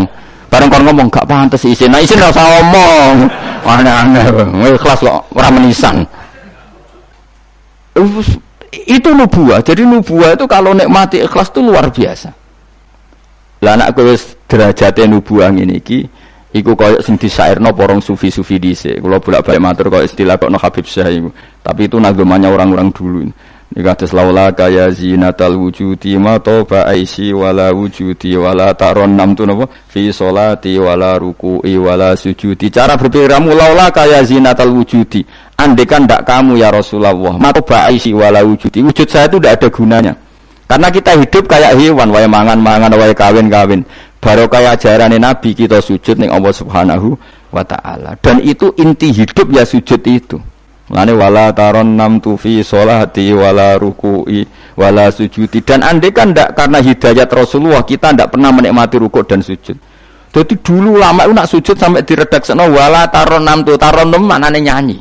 Bareng kon ngomong gak pantes isin. Nah isin ora usah ngomong. Aneh-aneh. Ikhlas kok ora menisan. Itu nubuah. Jadi nubuah itu kalau nikmati ikhlas itu luar biasa. Lah anak kowe derajate nubuah ngene iki Iku koyok sing disairno porong sufi-sufi dhisik. Kula bolak-balik matur koyok istilah kok no Habib Syah iku. Tapi itu nagomannya orang-orang dulu. Ini kata laula kaya zinatal wujudi ma toba aisi wala wujudi wala taron nam tu napa fi solati wala ruku'i wala sujudi. Cara berpikirmu laula kaya zinatal wujudi. Andekan ndak kamu ya Rasulullah ma toba aisi wala wujudi. Wujud saya itu ndak ada gunanya. Karena kita hidup kayak hewan, wae mangan-mangan, wae kawin-kawin kayak ajaran Nabi kita sujud ning Allah Subhanahu wa taala. Dan itu inti hidup ya sujud itu. Lane wala taron nam tufi solati wala ruku'i wala sujudi dan andai kan ndak karena hidayat Rasulullah kita ndak pernah menikmati rukuk dan sujud. Jadi dulu lama itu nak sujud sampai diredakseno wala taron nam tu taron nam maknane nyanyi.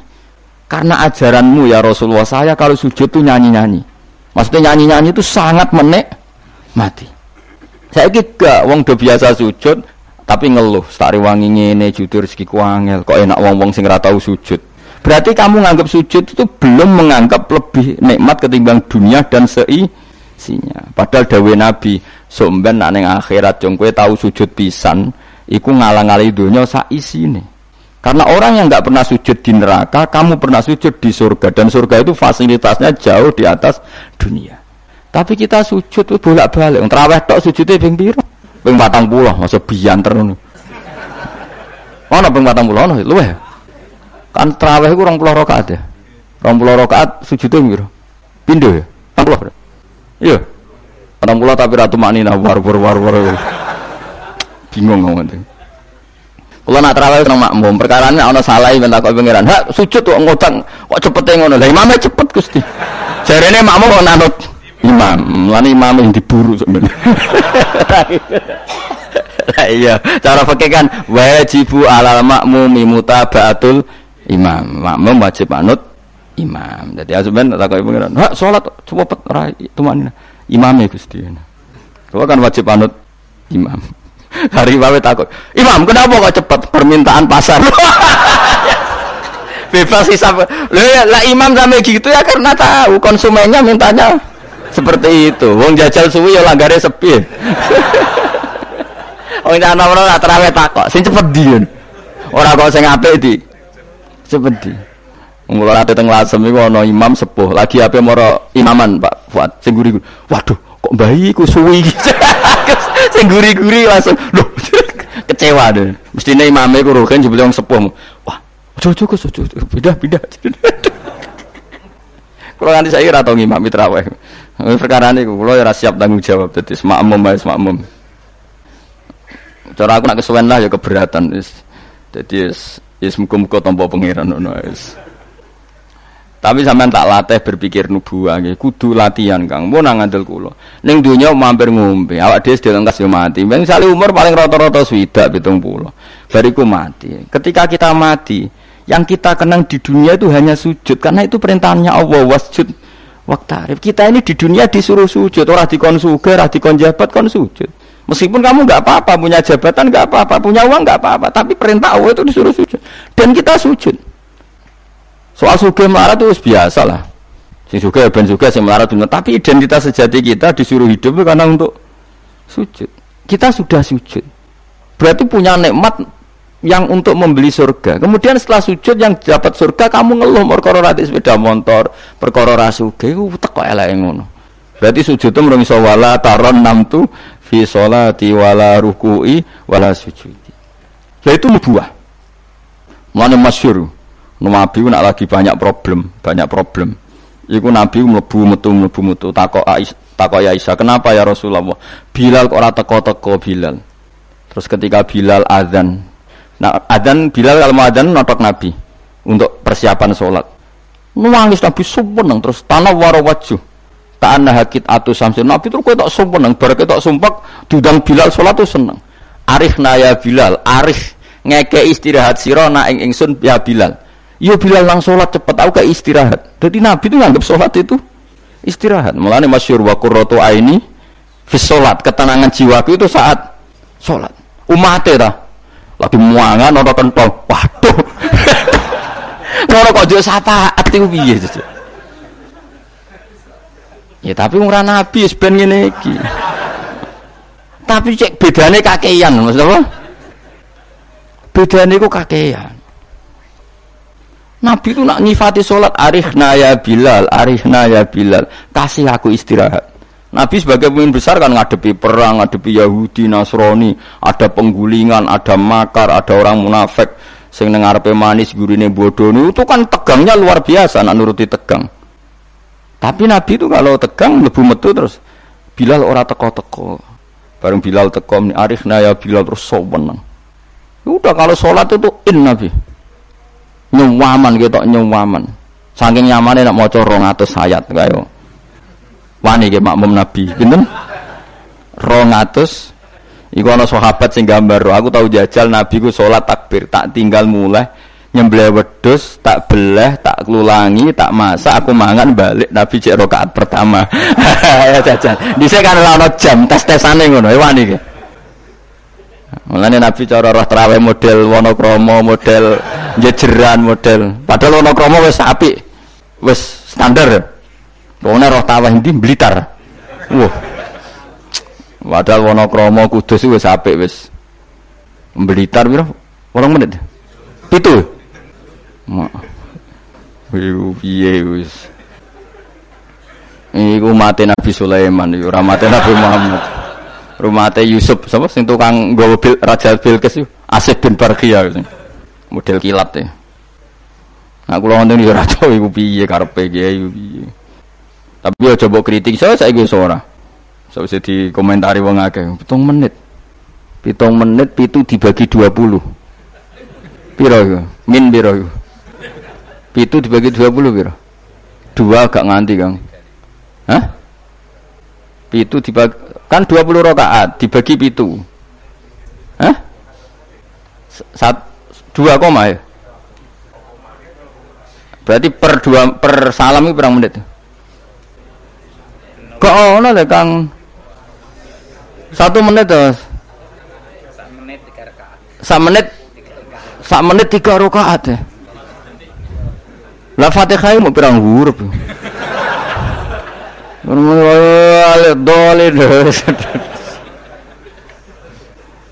Karena ajaranmu ya Rasulullah saya kalau sujud tuh nyanyi-nyanyi. Maksudnya nyanyi-nyanyi itu sangat menikmati. Saya gak wong do biasa sujud tapi ngeluh, stari wangi ngene jujur rezeki kuangel, kok enak wong-wong sing tau sujud. Berarti kamu nganggap sujud itu belum menganggap lebih nikmat ketimbang dunia dan seisinya. Padahal dawe Nabi, somben nak akhirat jong kowe tau sujud pisan, iku ngalang-alangi dunia sak isine. Karena orang yang nggak pernah sujud di neraka, kamu pernah sujud di surga dan surga itu fasilitasnya jauh di atas dunia. Tapi kita sujud itu bolak-balik. Traweh tok sujude ping pira? Ping 40, masa bianter ngono. Ono ping 40 ono luweh. Kan traweh iku 20 rakaat ya. 20 rakaat sujude piro? Pindho ya? 40. Iya. 40 tapi ratu maknina war war war war. Bingung ngomong Kula nak terawih nang makmum, perkarane ana salah ben takok pangeran. Hak sujud kok ngutang, kok cepete ngono. Lah imame cepet Gusti. Jarene makmum kok nanut imam. Lan imam yang diburu sebenarnya lah iya cara pakai kan wajibu alal makmumi mutabaatul imam. Makmum wajib anut imam. Jadi sebenarnya tak kau pengiran hak sholat cepet rai teman imam ya gusti. Kau kan wajib anut imam hari bawa takut. Imam kenapa kok cepet permintaan pasar? Bebas hisap lah imam sampai gitu ya karena tahu konsumennya mintanya seperti itu. Wong jajal suwi ya langgare sepi. Wong ana ora terawih takok. Sing cepet di ora kok sing apik di. Cepet di. Mulai ada teng lasem iku ana imam sepuh, lagi apa moro imaman Pak Fuad sing Waduh, kok bayi ku suwi. sing guri-guri langsung loh kecewa deh. Mestine imame ku rohen jebule wong sepuh. Wah, ojo-ojo kok ojo. Pindah-pindah. Kalau nanti saya kira tau ngimami terawih. Perkara ini kalau ya siap tanggung jawab. Jadi semakmum ya semakmum. Cara aku nak kesuwen lah ya keberatan. Jadi yes muka-muka tanpa pengiran. Yes. Tapi sampean tak latih berpikir nubuah nggih, kudu latihan Kang. Mun nang ngandel kula. Ning donya mampir ngombe, awak dhewe sedhe lengkas yo mati. Ben sale umur paling rata-rata swidak 70. Bariku mati. Ketika kita mati, yang kita kenang di dunia itu hanya sujud karena itu perintahnya Allah wasjud waktarif. Kita ini di dunia disuruh sujud, orang dikon suge, orang dikon jabat kon sujud. Meskipun kamu nggak apa-apa punya jabatan nggak apa-apa punya uang nggak apa-apa tapi perintah Allah itu disuruh sujud dan kita sujud Soal suge melarat itu biasa lah. Si suge ben suge si melarat benar. Tapi identitas sejati kita disuruh hidup karena untuk sujud. Kita sudah sujud. Berarti punya nikmat yang untuk membeli surga. Kemudian setelah sujud yang dapat surga kamu ngeluh perkara rati sepeda motor, perkara rasuge iku teko eleke ngono. Berarti sujud itu merung iso wala taron tu fi sholati wala ruku'i wala sujudi. Lah itu nubuah. Mana masyhur. Nabi nak lagi banyak problem, banyak problem. Iku Nabi mlebu metu mlebu metu takok takok ya Aisyah, "Kenapa ya Rasulullah? Bilal kok ora teko-teko Bilal?" Terus ketika Bilal azan, nah azan Bilal kalau mau azan notok Nabi untuk persiapan sholat. Nangis Nabi sumpah terus tanah waro wajah. Ta'anna hakit atu samsin Nabi terus kok tak sumpah bareng tak sumpah diundang Bilal sholat tuh seneng. Arif naya Bilal, arif ngeke istirahat sirona ing ingsun ya Bilal. Yo Bilal lang sholat cepet, aku kayak istirahat. Jadi Nabi itu nganggap sholat itu istirahat. Mulane masyur wa qurratu aini fi sholat, ketenangan jiwaku itu saat sholat. Umate ta lagi muangan ora kentong. Waduh. Ora kok yo syafaat iku piye Ya tapi ora nabi ben ngene iki. Tapi cek bedane kakean, maksud apa? Bedane iku kakean. Nabi itu nak nyifati sholat arihna ya Bilal, arihna ya Bilal, kasih aku istirahat. Nabi sebagai pemimpin besar kan ngadepi perang, ngadepi Yahudi, Nasrani, ada penggulingan, ada makar, ada orang munafik, sing nengarepe manis gurine bodoh itu kan tegangnya luar biasa, nak nuruti tegang. Tapi Nabi itu kalau tegang lebih metu terus Bilal ora teko-teko. Bareng Bilal teko arifna ya Bilal terus soweneng. Udah kalau sholat itu in Nabi nyuwaman gitu nyuwaman saking nyamannya nak maca 200 ayat kayo wani ge makmum nabi pinten? 200 iku ana sahabat sing gambar aku tahu jajal nabi ku salat takbir tak tinggal mulai nyembelih wedus tak belah tak kelulangi tak masak aku mangan balik nabi cek rakaat pertama. Ya jajal. Dhisik kan ana jam tes-tesane ngono ya wani ge Mulane Nabi cara roh terawih model Wonokromo, model jejeran, model. Padahal Wonokromo wis apik. Wis standar. Pokoknya roh tawah ini Blitar. Wah. Padahal Wonokromo Kudus wis apik wis. Blitar piro? Orang menit. Pitu. Iku piye wis. Iku mati Nabi Sulaiman, iku ora mati Nabi Muhammad rumah teh Yusuf siapa sing tukang gawa bil, Raja Bilqis Asif bin Barqiyah model kilat ya. Nah kula wonten ya ora tau iku piye karepe piye. Tapi ya coba kritik saya saya gue ora. Bisa dikomentari wong akeh. Pitung menit. Pitung menit pitu dibagi 20 piro iku? Min piro iku? Pitu dibagi 20 piro? Dua gak nganti kang. Hah? Pitu dibagi Kan 20 rakaat dibagi pitu. Hah? Sat, dua koma ya? Berarti per dua per salam itu berapa menit? Kok ono le Kang? Satu menit terus. Satu menit tiga rakaat. Satu menit. Satu menit tiga rakaat ya. Lah Fatihah mau pirang huruf.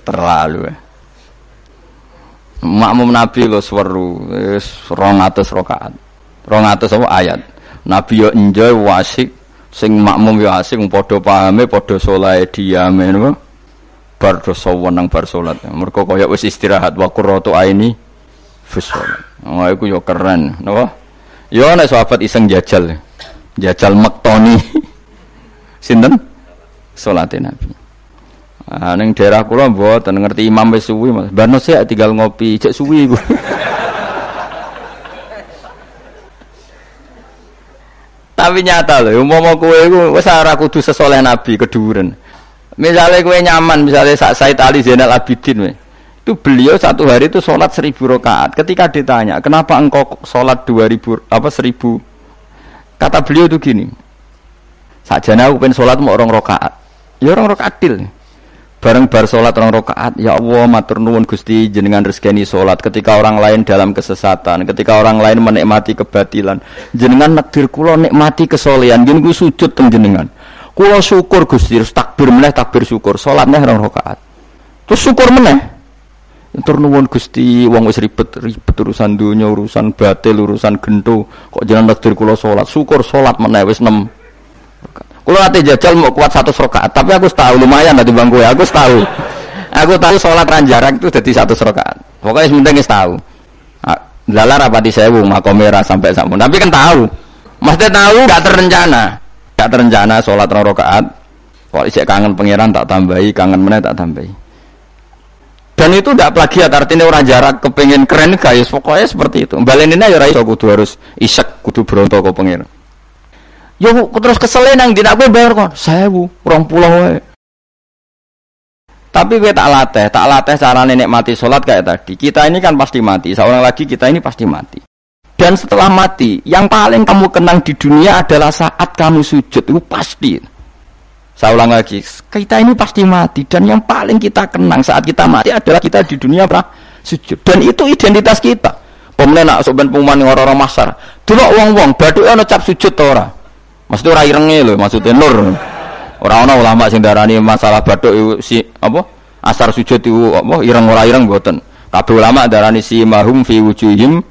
Terlalu ya. Makmum Nabi lo seru, rong atas rokaat, rong atas apa ayat. Nabi yo enjoy wasik, sing makmum yo asik, podo pahame, podo solai diame, no? bar dosa wenang bar solat. Mereka kaya wis istirahat wa qurratu aini fi sholat. Oh, yo keren, napa? Yo nek sahabat iseng jajal. Jajal mektoni sinten salate Nabi. Ah ning daerah kula mboten ngerti imam wis suwi Mas. Sik tinggal ngopi cek suwi iku. Tapi nyata loh, umpama kowe iku wis ora kudu sesoleh nabi keduren. Misalnya kowe nyaman, misalnya Said Ali Zainal Abidin we. Itu beliau satu hari itu sholat seribu rakaat. Ketika ditanya, kenapa engkau sholat dua ribu apa seribu? Kata beliau itu gini. Sajana aku pengen sholat mau orang rakaat. Ya orang rakaat til. Bareng bar sholat orang rakaat, ya Allah matur nuwun Gusti jenengan rezeki sholat ketika orang lain dalam kesesatan, ketika orang lain menikmati kebatilan, jenengan nakdir kulo nikmati kesolehan, gini gue sujud teng jenengan. Kulo syukur Gusti, terus takbir meneh takbir syukur, sholatnya orang rakaat. Terus syukur meneh. Tur nuwun Gusti wong wis ribet ribet urusan dunia, urusan batil, urusan gento, kok jenengan nakdir kulo sholat, syukur sholat meneh wis 6 kalau nanti jajal mau kuat satu rakaat, tapi aku tahu lumayan nanti bangku ya, aku tahu. Aku tahu sholat ranjarak itu jadi satu rakaat. Pokoknya sementing tahu. Ah, lala rapati sewu makomera sampai sampun. Tapi kan tahu. Maksudnya tahu gak terencana. Gak terencana sholat rakaat. Kalau isek kangen pangeran tak tambahi, kangen mana tak tambahi. Dan itu tidak plagiat artinya orang jarak kepengen keren guys pokoknya seperti itu. Baleninnya ya raiso kudu harus isek kudu berontok ke pangeran. Yo terus kesel nang dina kowe bayar kon 1000, 20 wae. Tapi gue tak latih, tak latih cara nenek mati sholat kayak tadi. Kita ini kan pasti mati, seorang lagi kita ini pasti mati. Dan setelah mati, yang paling kamu kenang di dunia adalah saat kamu sujud itu pasti. Saya ulang lagi, kita ini pasti mati dan yang paling kita kenang saat kita mati adalah kita di dunia pernah sujud. Dan itu identitas kita. Pemenang nak sobat orang-orang masar. Dulu uang-uang, badu ono cap sujud orang. Maksudnya ora irenge lho, maksudnya nur. Ora ana ulama sing darani masalah bathuk si apa? Asar sujud itu apa ireng ora ireng mboten. Kabeh ulama darani si mahum fi wujuhim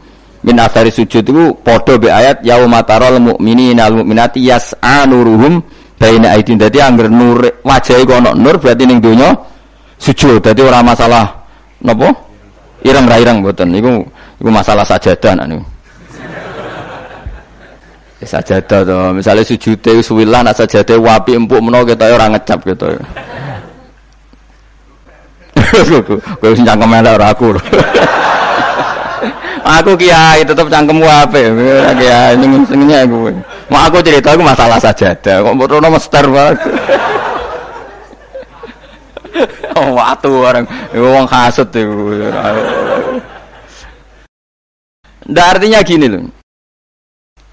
min asari sujud itu padha be ayat yauma taral mu'minina al mu'minati yas'a nuruhum baina aidin. Dadi angger nur wajah iku ana nur berarti ning donya sujud. Dadi ora masalah napa? Ireng ra ireng mboten. Iku iku masalah sajadah niku. Ya sajadah to. Misalnya sujude suwilan asa sajadah wapi empuk menawa kita ora ngecap gitu. Kowe sing cangkem elek ora aku. aku kiai tetep cangkem wape. Kiai ning senenge aku. Mau aku cerita aku masalah sajadah. Kok mbok mester banget. oh, watu orang wong kasut itu. Ndak artinya gini loh.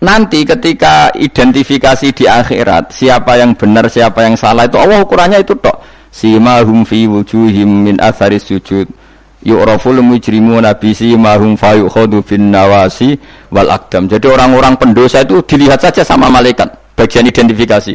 Nanti ketika identifikasi di akhirat siapa yang benar siapa yang salah itu Allah ukurannya itu tok. Simahum fi wujuhim min atharis sujud. Yu'raful mujrimuna bi simahum fayukhadu fin nawasi wal akdam. Jadi orang-orang pendosa itu dilihat saja sama malaikat bagian identifikasi.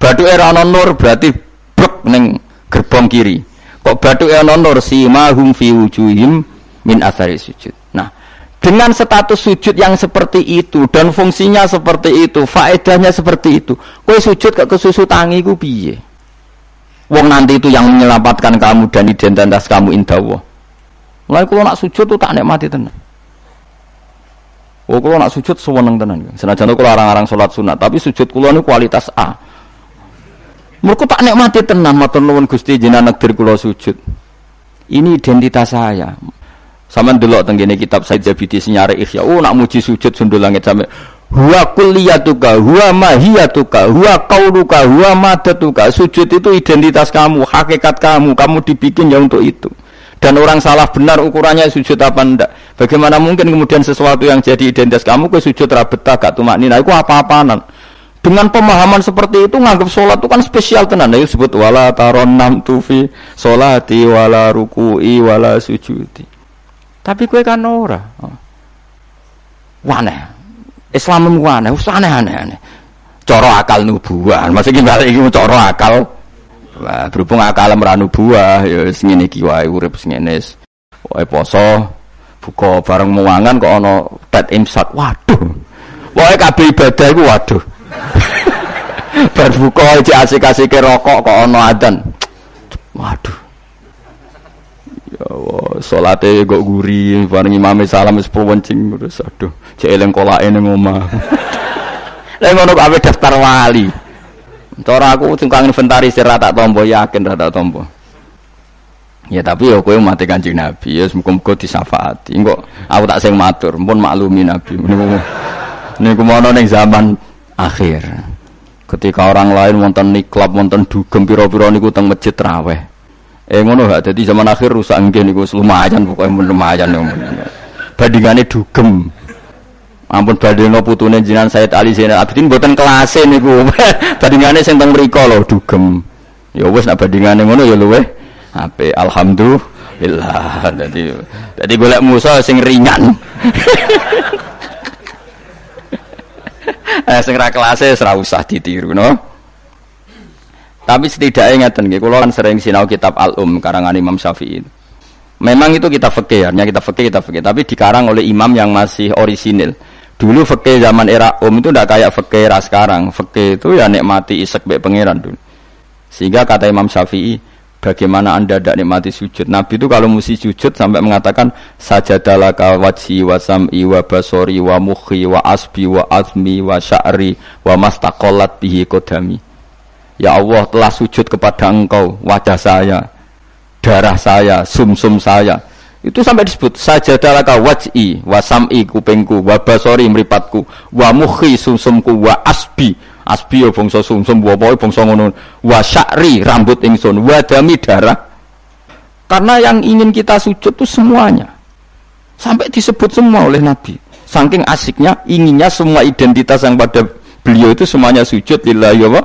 Batu era nur berarti brek neng gerbong kiri. Kok batu era nur simahum fi wujuhim min atharis sujud. Nah, dengan status sujud yang seperti itu dan fungsinya seperti itu, faedahnya seperti itu. Kue sujud ke kesusu tangi ku piye? Wong nanti itu yang menyelamatkan kamu dan identitas kamu indah Allah. Mulai kalau nak sujud tuh tak nikmati tenan. Oh kalau nak sujud sewenang tenan. Senajan kalau larang-larang sholat sunat, tapi sujud kulo ini kualitas A. Mereka tak nikmati tenan, matur nuwun Gusti jenengan negdir kulo sujud. Ini identitas saya. Sama dulu tenggine kitab Said Zabidi senyare ikhya. Oh nak muji sujud sundul langit sampai huwa kulliyatuka, huwa mahiyatuka, huwa qauluka, huwa madatuka. Sujud itu identitas kamu, hakikat kamu, kamu dibikin ya untuk itu. Dan orang salah benar ukurannya sujud apa ndak. Bagaimana mungkin kemudian sesuatu yang jadi identitas kamu ke sujud rabetah gak tumak nina itu apa-apaanan. Dengan pemahaman seperti itu nganggap sholat itu kan spesial tenan. Itu disebut wala taron nam tufi sholati wala ruku'i wala sujudi. Tapi kue kan ora. Wane. Islam wane, usah aneh-aneh aneh. Coro akal nubuah. Maksudnya balik iki coro akal. Wah, berhubung akal meranu buah, ya wis ngene iki urip ngene. Wae poso, buka bareng muangan kok ana tet imsak. Waduh. Wae kabeh ibadah iku waduh. Bar buka asik-asike rokok kok ana adzan. Waduh. Ya Allah, salate kok guri, bareng imame salam wis wencing terus aduh, cek eling kolake ning omah. Lah ngono daftar wali. Cara aku tukang inventarisir tak tombo yakin ra tak tombo. Ya tapi ya kowe mati Kanjeng Nabi, ya muga-muga disafaati. Engko aku tak sing matur, pun maklumi Nabi. Niku mono ning zaman akhir. Ketika orang lain wonten niklab, wonten dugem pira-pira niku teng masjid raweh. Eh ngono gak dadi zaman akhir rusak nggih niku lumayan pokoke lumayan. Bandingane dugem. Ampun badheno putune jinan Said Ali Zainal Abidin mboten kelase niku. bandingane sing teng mriku lho dugem. Ya wis nek bandingane ngono ya luweh apik. Alhamdulillah. Dadi dadi golek musa sing ringan. eh sing ra kelase ora usah ditiru no. Tapi setidaknya ngeten nggih, kula kan sering sinau kitab Al-Um karangan Imam Syafi'i. Memang itu kita fikih, hanya kita fikih, kita fikih, tapi dikarang oleh imam yang masih orisinil. Dulu fikih zaman era Um itu tidak kayak fikih era sekarang. Fikih itu ya nikmati isek baik pangeran dulu. Sehingga kata Imam Syafi'i, bagaimana anda tidak nikmati sujud Nabi itu kalau mesti sujud sampai mengatakan sajadalaka wajhi wa sam'i wa basori wa mukhi wa asbi wa azmi wa sya'ri wa mastaqallat bihi kodami Ya Allah telah sujud kepada engkau wajah saya darah saya sumsum -sum saya itu sampai disebut sajadalaka wajhi wa sam'i kupingku wa basori meripatku wa mukhi sumsumku wa asbi. Asbi ya bangsa sumsum wa pokoke bangsa ngono. Wa sya'ri rambut ingsun wa dami darah. Karena yang ingin kita sujud itu semuanya. Sampai disebut semua oleh Nabi. Saking asiknya inginnya semua identitas yang pada beliau itu semuanya sujud lillahi wa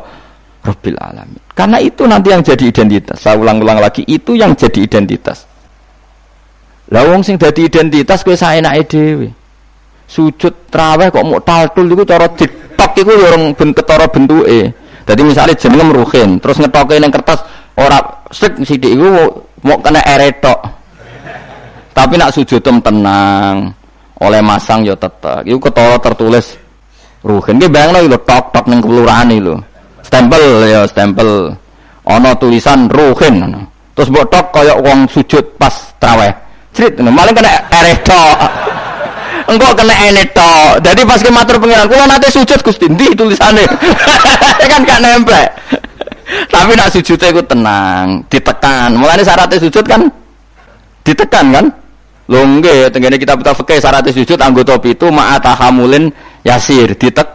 rabbil alamin. Karena itu nanti yang jadi identitas. Saya ulang-ulang lagi itu yang jadi identitas lawong sing jadi identitas kowe saenake dhewe. Sujud traweh kok mau taltul itu cara ditok itu ya orang bentuk cara bentuke. Jadi misalnya jenengem ruhin terus ngetoke ning kertas ora sik sithik iku mau kena eretok tapi nak sujud tenang oleh masang ya tetep. Iku ketara tertulis ruhin. Ki bayangno lho tok tok ning kelurahan lho. Stempel ya stempel. Ana tulisan ruhin. Terus mbok tok kaya wong sujud pas traweh crit malah kena eretok engkau kena eneto jadi pas ke matur pengiran kalau nanti sujud gusti. Di tulisannya kan gak nempel tapi nak sujudnya itu tenang ditekan. Mulai syaratnya sujud kan? Ditekan kan? Lo enggak tenggine kita betul fakih syaratnya sujud anggota itu ma'atahamulin yasir. Ditek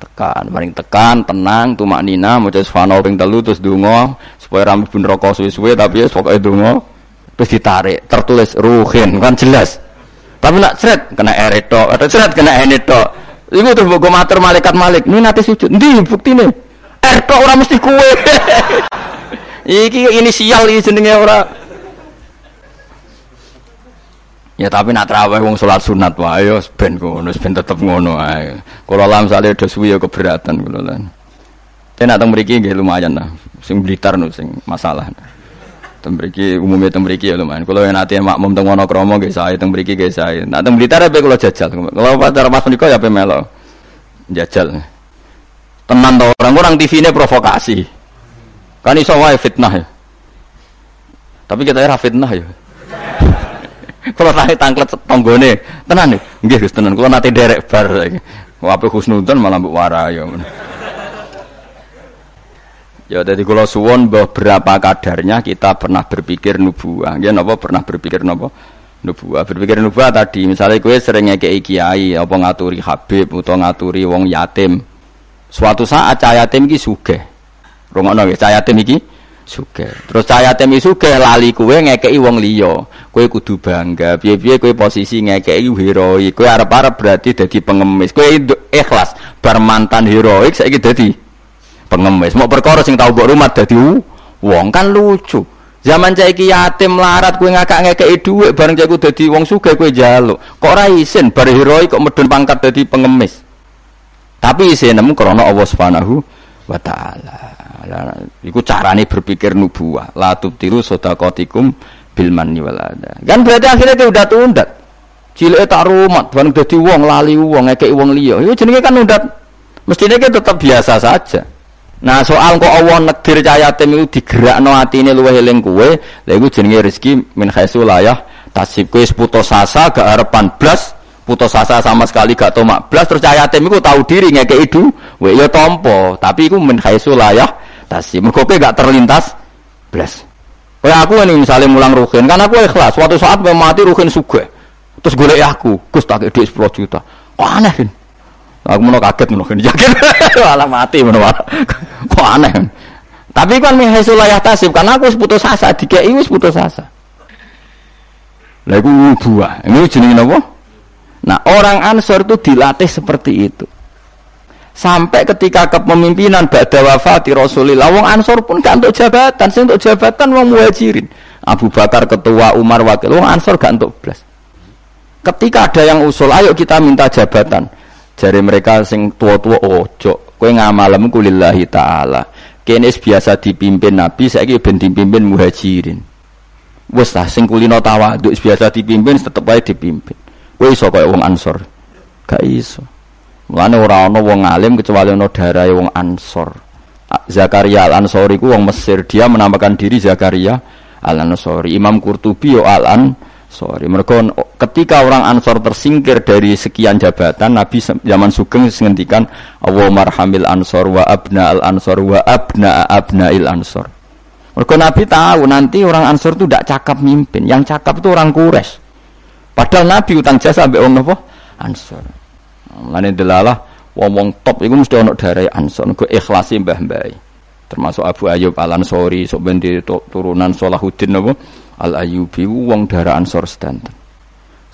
tekan paling tekan tenang tumak nina mau subhanahu ping telu terus dungo supaya rambut pun rokok suwe-suwe tapi ya pokoknya dungo terus ditarik tertulis ruhin kan jelas tapi nak seret kena ereto, atau seret kena eneto. Iku tuh gue matur malaikat malik. Ini nanti sujud. Ndi bukti nih. Erto orang mesti kue. iki inisial iki jenenge ora. Ya tapi nak terawih wong salat sunat wae yo ben ngono, ben tetep ngono ae. Kula lam sale do suwi yo keberatan kula lan. Tenak teng mriki nggih lumayan lah. Sing blitar no sing masalah. Tembriki umumnya tembriki ya lumayan. Kalau yang nanti makmum teng kromo gak saya tembriki gak saya. Nah teng Blitar kalau jajal. Kalau pada Mas Niko ya melo jajal. Tenan tau orang orang TV ini provokasi. Kan iso wae fitnah ya. Tapi kita era fitnah ya. Kalau nanti tangklet tonggone, tenan nih. Nggih Gus tenan. Kalau nanti derek bar. Wape khusnudon malah mbok warai ya. Ya jadi kalau suwon beberapa kadarnya kita pernah berpikir nubuah. Ya napa pernah berpikir napa nubuah. Berpikir nubuah tadi misalnya gue sering ngekei kiai apa ngaturi habib atau ngaturi wong yatim. Suatu saat cah yatim iki sugih. Rungono nggih cah yatim iki sugih. Terus cah yatim iki sugih lali kowe ngekei wong liya. Kowe kudu bangga. Piye-piye kowe posisi ngekei heroik. Kowe arep-arep berarti dadi pengemis. Kowe ikhlas bar mantan heroik saiki dadi pengemis. Mau perkara sing tau mbok rumah dadi wong kan lucu. Zaman saiki yatim larat kowe ngakak-ngekeki dhuwit bareng cek dadi wong sugih kowe njaluk. Kok ora isin bar heroik kok medun pangkat dadi pengemis. Tapi isin nemu krana Allah Subhanahu wa taala. Iku carane berpikir nubuah. La tubtiru sedaqatikum bil manni wal ada. Kan berarti akhirnya dia udah tundat. Cilik tak rumat, bareng dadi wong lali wong ngekeki wong liya. Iku jenenge kan undat. Mestinya kita tetap biasa saja. Nah soal kok Allah negdir cahaya tim itu digerakno atine luwih eling kowe, lha iku jenenge rezeki min khaisu layah tasib kowe putus asa gak harapan blas, putus asa sama sekali gak tomak blas terus cahaya tim iku tahu diri ngekeki itu, we ya tompo, tapi iku min khaisu layah tasib. Mergo gak terlintas blas. Kayak aku ini misalnya mulang ruhin, kan aku ikhlas. Suatu saat mau mati ruhin suge, terus golek aku, gus tak duit 10 juta. Kok aneh? Aku mau kaget mau yakin malah mati mau kok aneh. Tapi kan mihasul layah tasib karena aku putus asa dikei wis putus asa. Lah iku buah. Ini jenenge napa? Nah, orang Ansor itu dilatih seperti itu. Sampai ketika kepemimpinan ba'da wafati Rasulullah, wong Ansor pun gak untuk jabatan, sing untuk jabatan wong Muhajirin. Abu Bakar ketua, Umar wakil, wong Ansor gak untuk belas. Ketika ada yang usul, ayo kita minta jabatan. Jari mereka sing tua-tua ojo, kowe ngamalem kulillahi taala. Kene biasa dipimpin Nabi, saiki ben dipimpin Muhajirin. Wes lah sing kulino tawaduk biasa dipimpin tetep wae dipimpin. Kowe iso kaya wong Ansor. Gak iso. Mulane ora ana wong alim kecuali ana darahe wong Ansor. Zakaria Al-Ansori ku wong Mesir, dia menamakan diri Zakaria Al-Ansori. Imam Qurtubi yo Al-Ansori Sorry, mereka ketika orang Ansor tersingkir dari sekian jabatan, Nabi zaman Sugeng menghentikan Allah marhamil Ansor wa abna al Ansor wa abna abna il Ansor. Mereka Nabi tahu nanti orang Ansor itu tidak cakap mimpin, yang cakap itu orang Kures. Padahal Nabi utang jasa sampai orang apa? Ansor. Mulane delalah wong top itu mesti ono dari Ansor, ke ikhlasi mbah-mbah. Termasuk Abu Ayub Al Ansori, sok turunan Salahuddin apa? Al Ayyubi wong darah Ansor sedanten.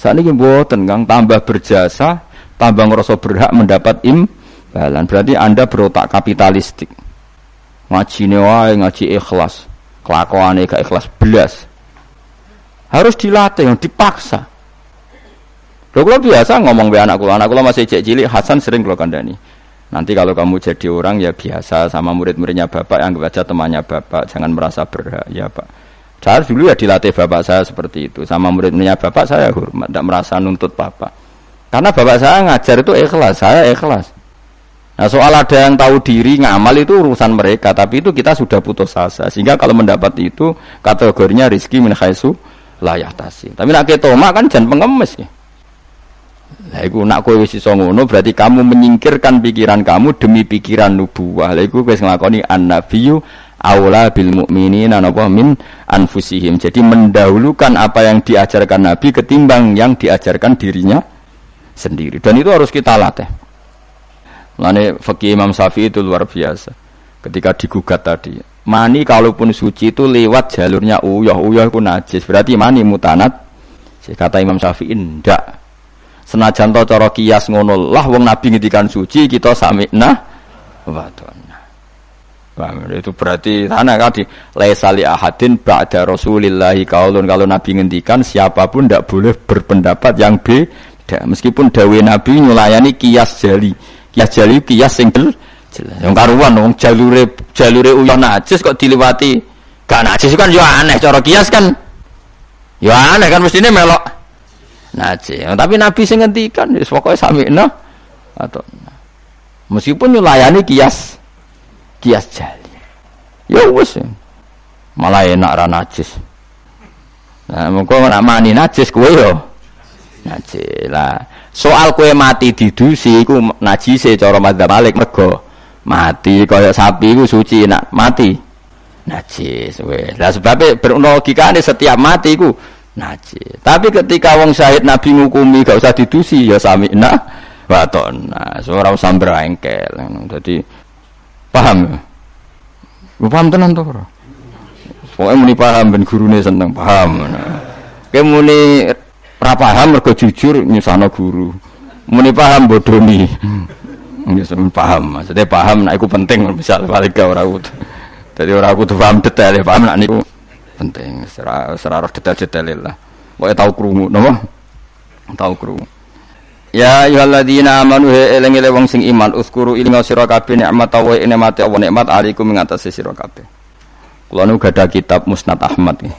Saat ini mboten kang tambah berjasa, tambah ngerasa berhak mendapat imbalan. Berarti Anda berotak kapitalistik. Ngaji wae ngaji ikhlas. Kelakuane gak ikhlas belas. Harus dilatih, dipaksa. Lho kalau biasa ngomong be anak kula, anak kula masih cek cilik, Hasan sering kula kandani. Nanti kalau kamu jadi orang ya biasa sama murid-muridnya bapak yang baca temannya bapak, jangan merasa berhak ya pak. Saya dulu ya dilatih bapak saya seperti itu. Sama murid-muridnya bapak saya hormat, tidak merasa nuntut bapak. Karena bapak saya ngajar itu ikhlas, saya ikhlas. Nah soal ada yang tahu diri ngamal itu urusan mereka, tapi itu kita sudah putus asa. Sehingga kalau mendapat itu kategorinya rizki min khaisu layak tasi. Tapi nak ketoma kan jangan pengemis ya. Lah iku nak kowe wis iso ngono berarti kamu menyingkirkan pikiran kamu demi pikiran nubuwah. Lah iku wis nglakoni aula bil mukminina napa min anfusihim. Jadi mendahulukan apa yang diajarkan Nabi ketimbang yang diajarkan dirinya sendiri. Dan itu harus kita latih. Lane fakih Imam Syafi'i itu luar biasa. Ketika digugat tadi, mani kalaupun suci itu lewat jalurnya uyah, uyah itu najis. Berarti mani mutanat. Kata Imam Syafi'i ndak. Senajan to cara kias ngono lah wong Nabi ngendikan suci kita sami'na wa itu berarti sana kadi laisali ahadin ba'da rasulillahi kaulun. Kalau nabi ngendikan siapa pun tidak boleh berpendapat yang beda. Meskipun dawe nabi nyulayani kias jali. Kias jali kias jelas. Yang karuan dong jalure jalure uyon najis kok dilewati gak najis kan ya aneh cara kias kan. Ya aneh kan mestinya melok najis. Tapi nabi sing ngendikan pokoknya sami nah atau meskipun nyulayani kias kias jali. Ya wes malah enak ra najis. Nah mengko nak mani najis kowe yo najis lah. Soal kowe mati didusi iku najise cara madzhab Malik mergo mati kaya sapi iku suci nak mati. Najis weh. Lah sebabnya berlogika ini setiap mati iku najis. Tapi ketika wong syahid nabi ngukumi gak usah didusi ya sami nah waton. Nah seorang usah berengkel jadi Paham ya? Paham tenan to ora? Pokoke muni paham ben gurune seneng paham. Kayak muni ora paham mergo jujur nyusahno guru. Muni paham bodoni. Ya paham, maksudnya paham nek iku penting misal balik ke ora kudu. Dadi ora kudu paham detail, ya, paham nek niku penting. Serah serah detail-detail lah. Pokoke tau krungu napa? Tau krungu. Ya ayyuhalladzina amanu he eling-eling wong sing iman uskuru ilinga sira kabeh nikmat wa nikmate Allah nikmat alaikum ing atase sira kabeh. Kula nu gadah kitab Musnad Ahmad nih.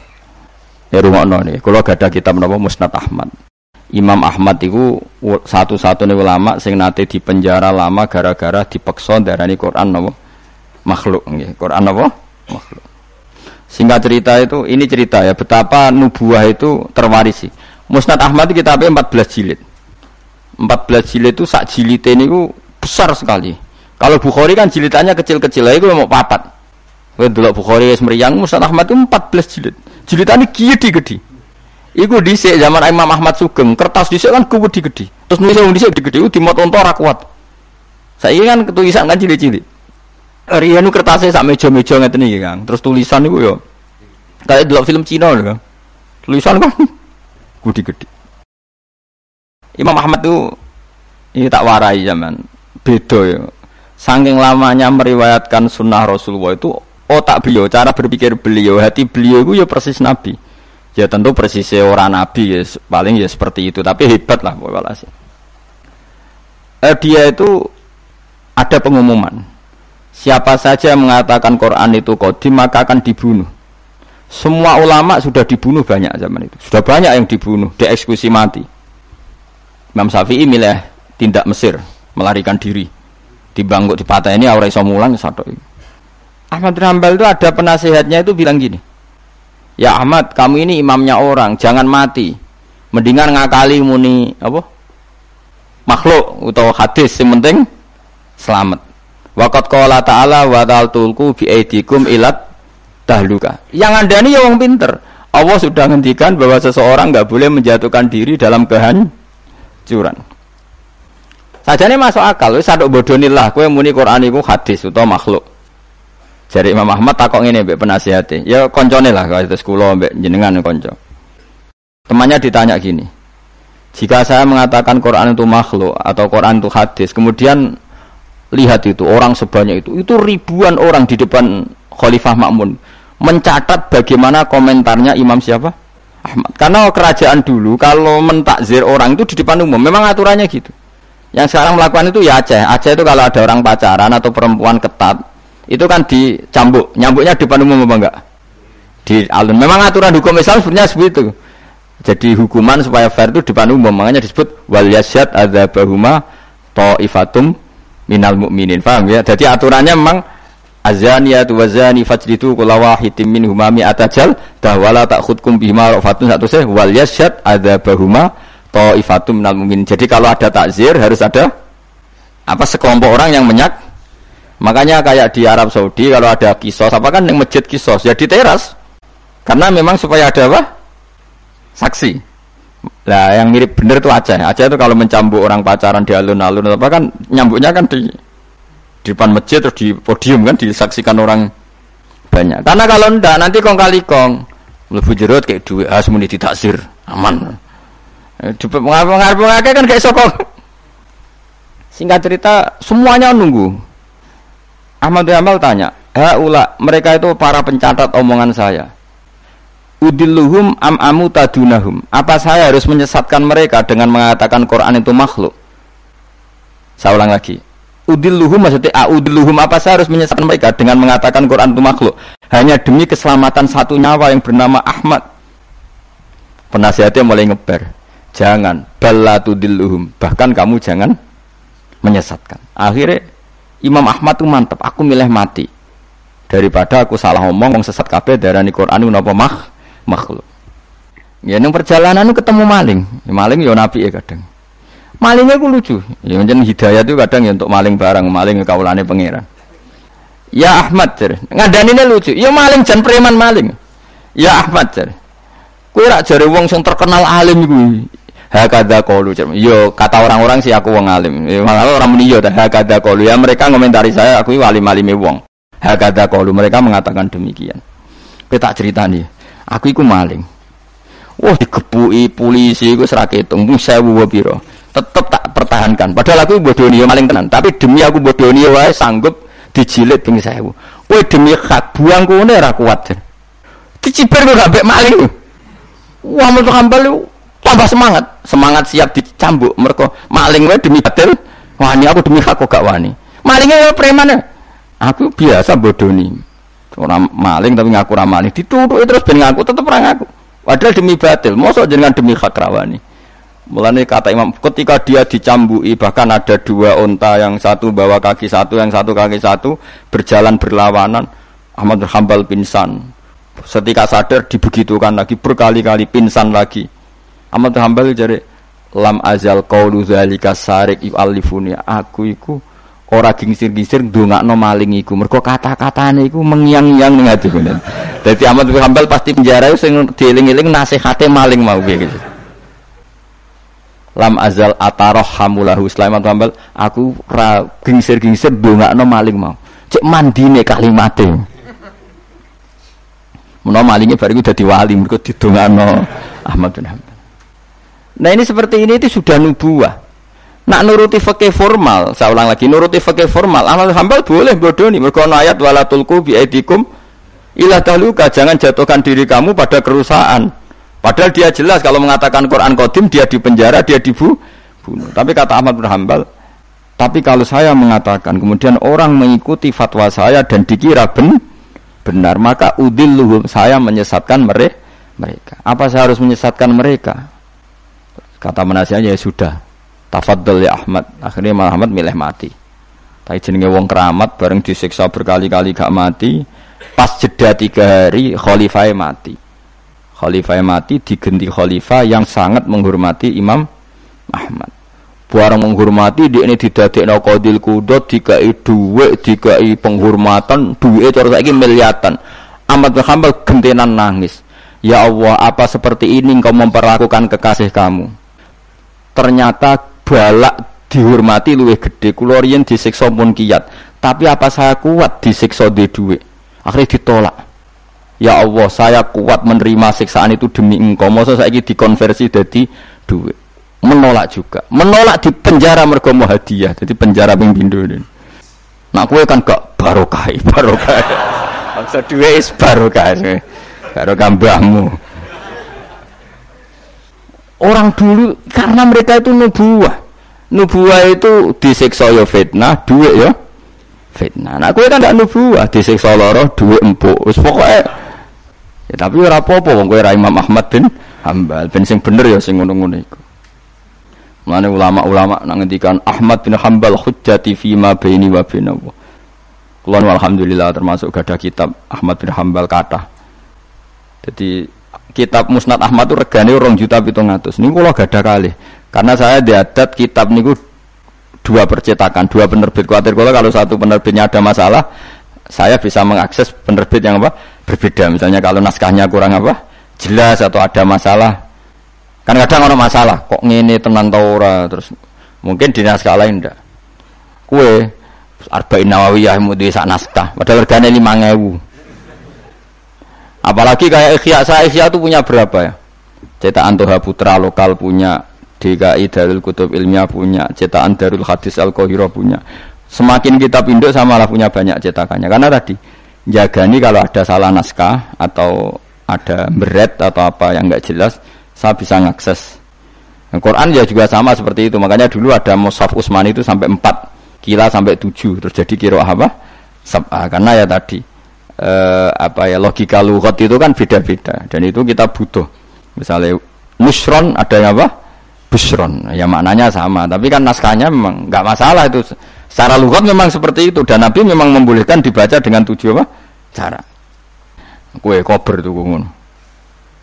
Ya rungokno nih, kula gadah kitab napa Musnad Ahmad. Imam Ahmad itu satu-satunya ulama sing nate di penjara lama gara-gara dipeksa darani Quran napa makhluk nggih. Quran napa? Makhluk. Singkat cerita itu, ini cerita ya betapa nubuah itu terwarisi. Musnad Ahmad kitabnya 14 jilid 14 jilid itu sak jilid ini besar sekali. Kalau Bukhari kan jilidannya kecil-kecil, itu mau papat. Delok Bukhari wis mriyang Musnad Ahmad itu 14 jilid. Jilidane gede-gede. Iku dhisik zaman Imam Ahmad Sugeng, kertas dhisik kan gede-gede. Terus nulis wong dhisik gede-gede dimot unta ora kuat. Saya kan ketulisan kan cilik-cilik. Rian kertasnya sak meja-meja ngeten iki, Kang. Terus tulisan niku yo kayak delok film Cina lho, Kang. Tulisan kan gede-gede. Imam Ahmad tuh ini tak warai zaman beda ya. Saking lamanya meriwayatkan sunnah Rasulullah itu otak beliau, cara berpikir beliau, hati beliau itu ya persis Nabi. Ya tentu persis orang Nabi ya paling ya seperti itu, tapi hebat lah walhasil. Eh, dia itu ada pengumuman. Siapa saja yang mengatakan Quran itu kodim maka akan dibunuh. Semua ulama sudah dibunuh banyak zaman itu. Sudah banyak yang dibunuh, dieksekusi mati. Imam Syafi'i milih tindak Mesir, melarikan diri. di bangkuk di patah ini aura iso mulang satu. Ahmad Hanbal itu ada penasehatnya itu bilang gini. Ya Ahmad, kamu ini imamnya orang, jangan mati. Mendingan ngakali muni apa? Makhluk atau hadis yang penting selamat. Waqat qala ta'ala wa tulku bi aidikum ilat tahluka. Yang Anda ini ya wong pinter. Allah sudah ngendikan bahwa seseorang nggak boleh menjatuhkan diri dalam kehancuran. Sajane masuk akal, wis sadok bodonilah kowe muni Quran iku hadis utawa makhluk. Jadi Imam Ahmad takok ngene mbek penasihate. Ya koncone lah kalau itu kula mbek jenengan konco. Temannya ditanya gini. Jika saya mengatakan Quran itu makhluk atau Quran itu hadis, kemudian lihat itu orang sebanyak itu, itu ribuan orang di depan Khalifah Makmun mencatat bagaimana komentarnya Imam siapa? Ahmad. Karena kerajaan dulu kalau mentakzir orang itu di depan umum, memang aturannya gitu. Yang sekarang melakukan itu ya Aceh. Aceh itu kalau ada orang pacaran atau perempuan ketat, itu kan dicambuk. Nyambuknya di depan umum apa enggak? Di alun. Memang aturan hukum Islam sebenarnya seperti itu. Jadi hukuman supaya fair itu di depan umum. Makanya disebut wal yasyad adzabahuma ta'ifatum minal mukminin. Paham ya? Jadi aturannya memang azaniyatu wazani fajlitu kula wahidin minhuma mi'atajal dahwala takhudkum bihima rafatun satu seh wal yasyad adzabahuma ta'ifatum minal mukminin. Jadi kalau ada takzir harus ada apa sekelompok orang yang menyak. Makanya kayak di Arab Saudi kalau ada kisos apa kan yang masjid kisos? Ya teras. Karena memang supaya ada apa? Saksi. Lah yang mirip bener itu Aceh. Aceh itu kalau mencambuk orang pacaran di alun-alun apa kan nyambuknya kan di di depan masjid terus di podium kan disaksikan orang banyak karena kalau ndak nanti kong kali kong lebih jerut kayak duit asmuni ditaksir aman Cepet mengarep mengarep kan kayak sokong. Singkat cerita, semuanya nunggu. Ahmad Yamal tanya, Haula, mereka itu para pencatat omongan saya. Udilluhum am amu tadunahum. Apa saya harus menyesatkan mereka dengan mengatakan Quran itu makhluk? Saya ulang lagi. Udilluhum maksudnya udilluhum apa saya harus menyesatkan mereka dengan mengatakan Quran itu makhluk? Hanya demi keselamatan satu nyawa yang bernama Ahmad. Penasihatnya mulai ngeber jangan ballatudilluhum bahkan kamu jangan menyesatkan. Akhirnya Imam Ahmad tuh mantep aku milih mati. Daripada aku salah ngomong ngomong sesat kabeh darani Quran napa mah makhluk. Ya nang perjalanan itu ketemu maling. Maling ya nabi ya kadang malingnya aku lucu. Ya jadi hidayah itu kadang ya untuk maling barang maling kaulane pangeran. Ya Ahmad cer ngadaninnya lucu. Ya maling jan preman maling. Ya Ahmad cer Kue rak jare wong sing terkenal alim kuwi hakada kolu yo kata orang-orang sih aku wong alim. Ya, malah orang muni yo hakada kolu ya mereka ngomentari saya aku wali malime wong. Hakada kolu mereka mengatakan demikian. Kita cerita nih aku iku maling. Wah digebui polisi iku serak saya buat biro tetep tak pertahankan. Padahal aku bodoh maling tenan. Tapi demi aku bodoh wae sanggup dijilid ping sewu. Wah demi hak buang kune ora kuat diciper kok gak maling wah mau kambal tambah semangat. Semangat siap dicambuk mereka. Maling wae demi batil wani. Aku demi hak kok gak wani. Malingnya ya preman ya. Aku biasa bodoni orang maling tapi ngaku ramah maling. Dituduh terus ben ngaku tetep orang ngaku. Padahal demi batil mosok jenengan demi hak rawani Mulanya kata Imam, ketika dia dicambui bahkan ada dua onta yang satu bawa kaki satu, yang satu kaki satu berjalan berlawanan. Ahmad Hambal pingsan. Setika sadar dibegitukan lagi berkali-kali pingsan lagi. Ahmad Hambal jadi lam azal qaulu zalika sarik yu'allifuni aku iku ora gingsir-gingsir ndongakno maling iku mergo kata-katane iku mengiang-iang ning ati. Dadi Ahmad Hambal pasti penjara sing dieling-eling nasihate maling mau piye gitu. Lam azal ataroh hamulahu. Sulaiman Hambal aku ra gingsir-gingsir ndongakno maling mau. Cek mandine kalimate menawa malingnya baru itu dadi wali mergo didongakno Ahmad bin Hambal nah ini seperti ini itu sudah nubuah. Nak nuruti fakih formal saya ulang lagi nuruti fakih formal Ahmad bin Hambal boleh bodoni mergo ayat walatulku bi aidikum ila tahluka jangan jatuhkan diri kamu pada kerusakan Padahal dia jelas kalau mengatakan Quran Qadim dia dipenjara, dia dibunuh. Tapi kata Ahmad bin Hambal, tapi kalau saya mengatakan kemudian orang mengikuti fatwa saya dan dikira ben, benar, maka udilluhum saya menyesatkan mereka. Apa saya harus menyesatkan mereka? Kata penasihatnya ya sudah. Tafadhol ya Ahmad. Akhirnya malah Ahmad milih mati. Tapi jenenge wong keramat bareng disiksa berkali-kali gak mati. Pas jeda tiga hari khalifah mati khalifah mati digenti khalifah yang sangat menghormati Imam Ahmad. Barang menghormati di ini didadekno qadil kudot dikai dhuwit, dikai penghormatan, duit cara saiki miliatan. Ahmad bin Hanbal gentenan nangis. Ya Allah, apa seperti ini engkau memperlakukan kekasih kamu? Ternyata balak dihormati luwih gede. Kula riyen disiksa pun kiat. Tapi apa saya kuat disiksa di duit? Akhirnya ditolak. Ya Allah, saya kuat menerima siksaan itu demi engkau. Masa saya ini dikonversi jadi duit. Menolak juga. Menolak di penjara mergo hadiah. Jadi penjara ping pindho Nah, kue kan gak barokah, barokah. Maksud duit is barokah. Barokah mbahmu. Orang dulu karena mereka itu nubuah. Nubuah itu disiksa ya fitnah, duit ya fitnah. Nah, kue kan gak nubuah, disiksa loro, duit empuk. Wis Ya, tapi ora apa-apa wong kowe Imam Ahmad bin Hambal, ben sing bener ya sing ngono-ngono iku. Mane ulama-ulama nang ngendikan Ahmad bin Hambal hujjati fi ma baini wa bainahu. Kulon alhamdulillah termasuk gada kitab Ahmad bin Hambal kata. Jadi kitab Musnad Ahmad itu regane rong juta pitung atus. Ini kalau gada kali. Karena saya diadat kitab niku dua percetakan, dua penerbit. Kalau kalau satu penerbitnya ada masalah, saya bisa mengakses penerbit yang apa berbeda. Misalnya kalau naskahnya kurang apa jelas atau ada masalah. Kan kadang ada masalah, kok ngene tenan taura terus mungkin di naskah lain ndak. Kue Arba'in Nawawiyah mau di naskah, padahal regane 5000. Apalagi kayak Ikhya saya Ikhya itu punya berapa ya? Cetakan Toha Putra lokal punya, DKI Darul Kutub Ilmiah punya, cetakan Darul Hadis Al Qahira punya. Semakin kita pinduk sama lah punya banyak cetakannya. Karena tadi jagani kalau ada salah naskah atau ada beret atau apa yang nggak jelas saya bisa ngakses. Al Quran ya juga sama seperti itu. Makanya dulu ada Mushaf Usman itu sampai 4 kila sampai 7 terus jadi kiro apa? Sabah karena ya tadi eh, apa ya logika lugat itu kan beda-beda. Dan itu kita butuh. Misalnya musron ada yang apa? Busron. Ya maknanya sama. Tapi kan naskahnya memang nggak masalah itu Secara lugat memang seperti itu dan Nabi memang membolehkan dibaca dengan tujuh apa? Cara. Kue kober itu ngono.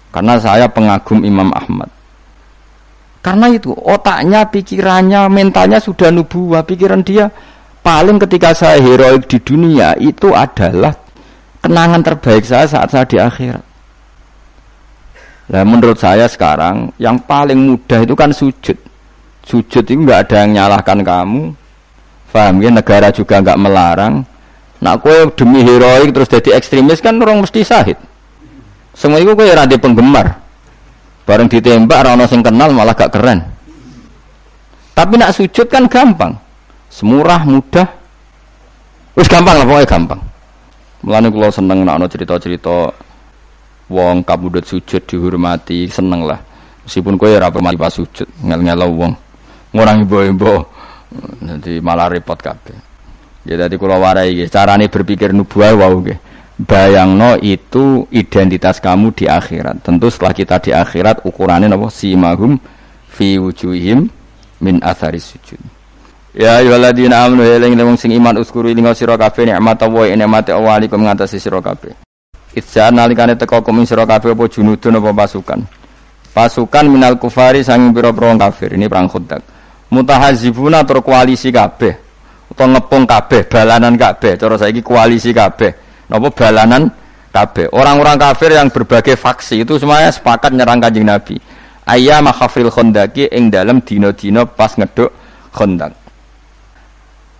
Karena saya pengagum Imam Ahmad. Karena itu otaknya, pikirannya, mentalnya sudah nubuah. Pikiran dia paling ketika saya heroik di dunia itu adalah kenangan terbaik saya saat saya di akhirat. Nah, menurut saya sekarang yang paling mudah itu kan sujud. Sujud itu nggak ada yang nyalahkan kamu, Paham ya negara juga nggak melarang. Nak kue demi heroik terus jadi ekstremis kan orang mesti sahid. Semua itu kue rada penggemar. Bareng ditembak orang sing kenal malah gak keren. Tapi nak sujud kan gampang. Semurah, mudah. Wis gampang lah pokoknya gampang. Mulane kula seneng nak cerita-cerita wong kabudut sujud dihormati, seneng lah. Meskipun kowe ora pernah pas sujud, ngel-ngelo wong. Ngurang ibu-ibu Nanti malah repot kabeh. Ya tadi kalau warai cara carane berpikir nubuah wow bayang no itu identitas kamu di akhirat. Tentu setelah kita di akhirat ukurannya si Simahum fi wujuhim min atharis sujud. Ya ayyuhalladzina amanu ya eling wong sing iman uskuru ing sira kabeh nikmat Allah nikmate Allah alikum ngatasi sira kabeh. Itza nalikane teko kumin sira kabeh apa junudun apa pasukan. Pasukan minal kufari sanging pira-pira kafir. Ini perang Khandaq mutahazibuna tur koalisi kabeh. Utawa ngepung kabeh balanan kabeh. Cara saiki koalisi kabeh. Napa balanan kabeh? Orang-orang kafir yang berbagai faksi itu semuanya sepakat nyerang kanjeng Nabi. Ayam khafril khondaki ing dalam dino-dino pas ngeduk khondak.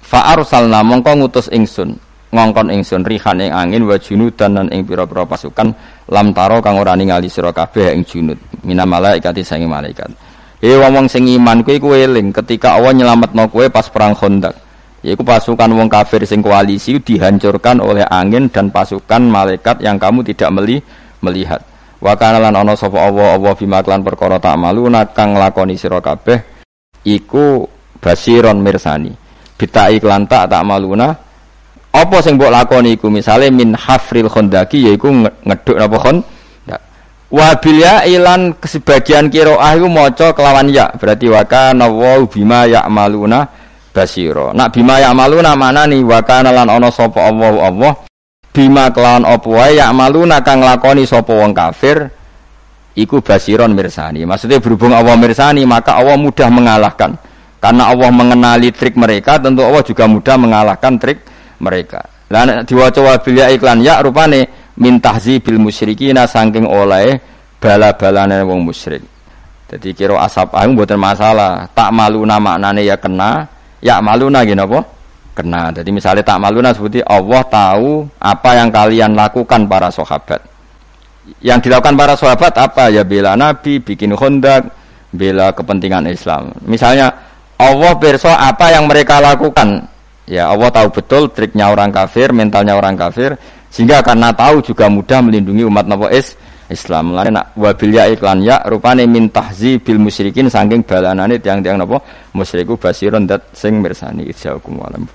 Fa arsalna mongko ngutus ingsun ngongkon ingsun rihan ing angin wa junudan dan ing pira-pira pasukan lam taro kang ora ningali sira kabeh ing junud mina malaikat sange malaikat he wong sing iman kuwi kuwi eling. Ketika Allah nyelametno kowe pas perang Khandaq. Yaiku pasukan wong kafir sing koalisi dihancurkan oleh angin dan pasukan malaikat yang kamu tidak meli melihat. Wa kana lan ana sapa Allah Allah bima klan perkara tak malu kang lakoni sira kabeh iku basiron mirsani. Bitai klan tak tak maluna apa sing mbok lakoni iku? Misale min hafril khondaki yaiku ngeduk napa khon wa bil ya ilan sebagian qiraah iku maca kelawan ya berarti wa kana wa bima ya'maluna basira nak bima ya'maluna mana nih? Wa kana lan ana sapa Allah Allah. Bima kelawan apa wae? Ya'maluna kang lakoni sapa wong kafir iku basiron mirsani. Maksudnya berhubung Allah mirsani maka Allah mudah mengalahkan. Karena Allah mengenali trik mereka tentu Allah juga mudah mengalahkan trik mereka. Nek diwaca wabil iklan ya rupane min tahzibil musyrikina saking oleh bala-balane wong musyrik. Jadi kira asap agung buatan masalah. Tak maluna maknane ya kena, ya maluna gini apa? Kena. Jadi misalnya tak maluna seperti Allah tahu apa yang kalian lakukan para sahabat. Yang dilakukan para sahabat apa? Ya bela Nabi, bikin hondak, bela kepentingan Islam. Misalnya Allah berso apa yang mereka lakukan Ya Allah tahu betul triknya orang kafir, mentalnya orang kafir, sehingga karena tahu juga mudah melindungi umat Nabi is Islam. Lain nak wabilya iklan ya rupane min bil musyrikin saking balanane tiang-tiang napa musyriku basiron dat sing mirsani ijaukum walam.